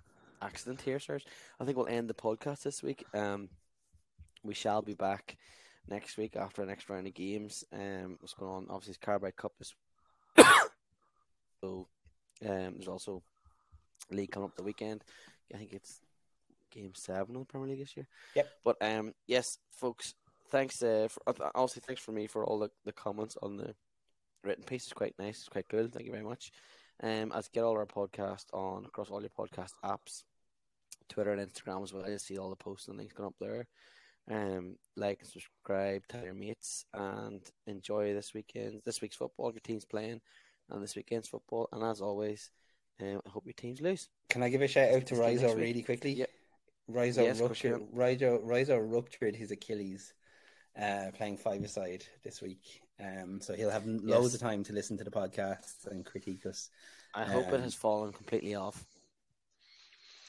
accident here, sirs, I think we'll end the podcast this week. Um, we shall be back next week after the next round of games. Um, what's going on? Obviously, it's Carabao Cup is. so, um, there's also league coming up the weekend. I think it's game seven of the Premier League this year. Yep. But um, yes, folks. Thanks. Uh, for, uh, also thanks for me for all the, the comments on the written piece. It's quite nice. It's quite good. Thank you very much. Um, as get all our podcast on across all your podcast apps, Twitter and Instagram as well. You see all the posts and links going up there. Um, like and subscribe, tell your mates, and enjoy this weekend, this week's football. Your team's playing, and this weekend's football. And as always, um, I hope your teams lose. Can I give a shout out to See you next Rizzo really quickly? Yep. Rizzo Yes, of course you ruptured. Ruptured his Achilles, uh, playing five aside this week. Um, so he'll have loads Yes. of time to listen to the podcast and critique us. I hope it Um, has fallen completely off.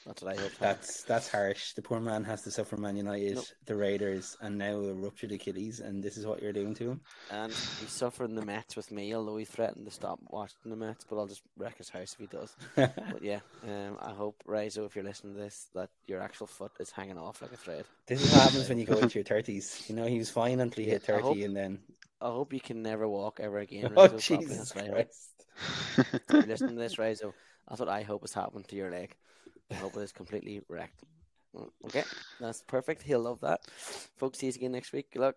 That's what I hope. That's that's harsh. The poor man has to suffer Man United, Nope. the Raiders, and now a ruptured Achilles, and this is what you're doing to him. And he's suffering the Mets with me, although he threatened to stop watching the Mets. But I'll just wreck his house if he does. But yeah, um, I hope Rizzo, if you're listening to this, that your actual foot is hanging off like a thread. this is what happens when you go into your thirties. You know, he was fine until he hit Yeah, I thirty, hope- and then I hope you can never walk ever again. oh Rizzo, properly. Jesus That's what I hope. Christ! Listening to this, Rizzo, that's what I hope has happened to your leg. I hope it is completely wrecked. Okay, that's perfect. He'll love that. Folks, see you again next week. Good luck.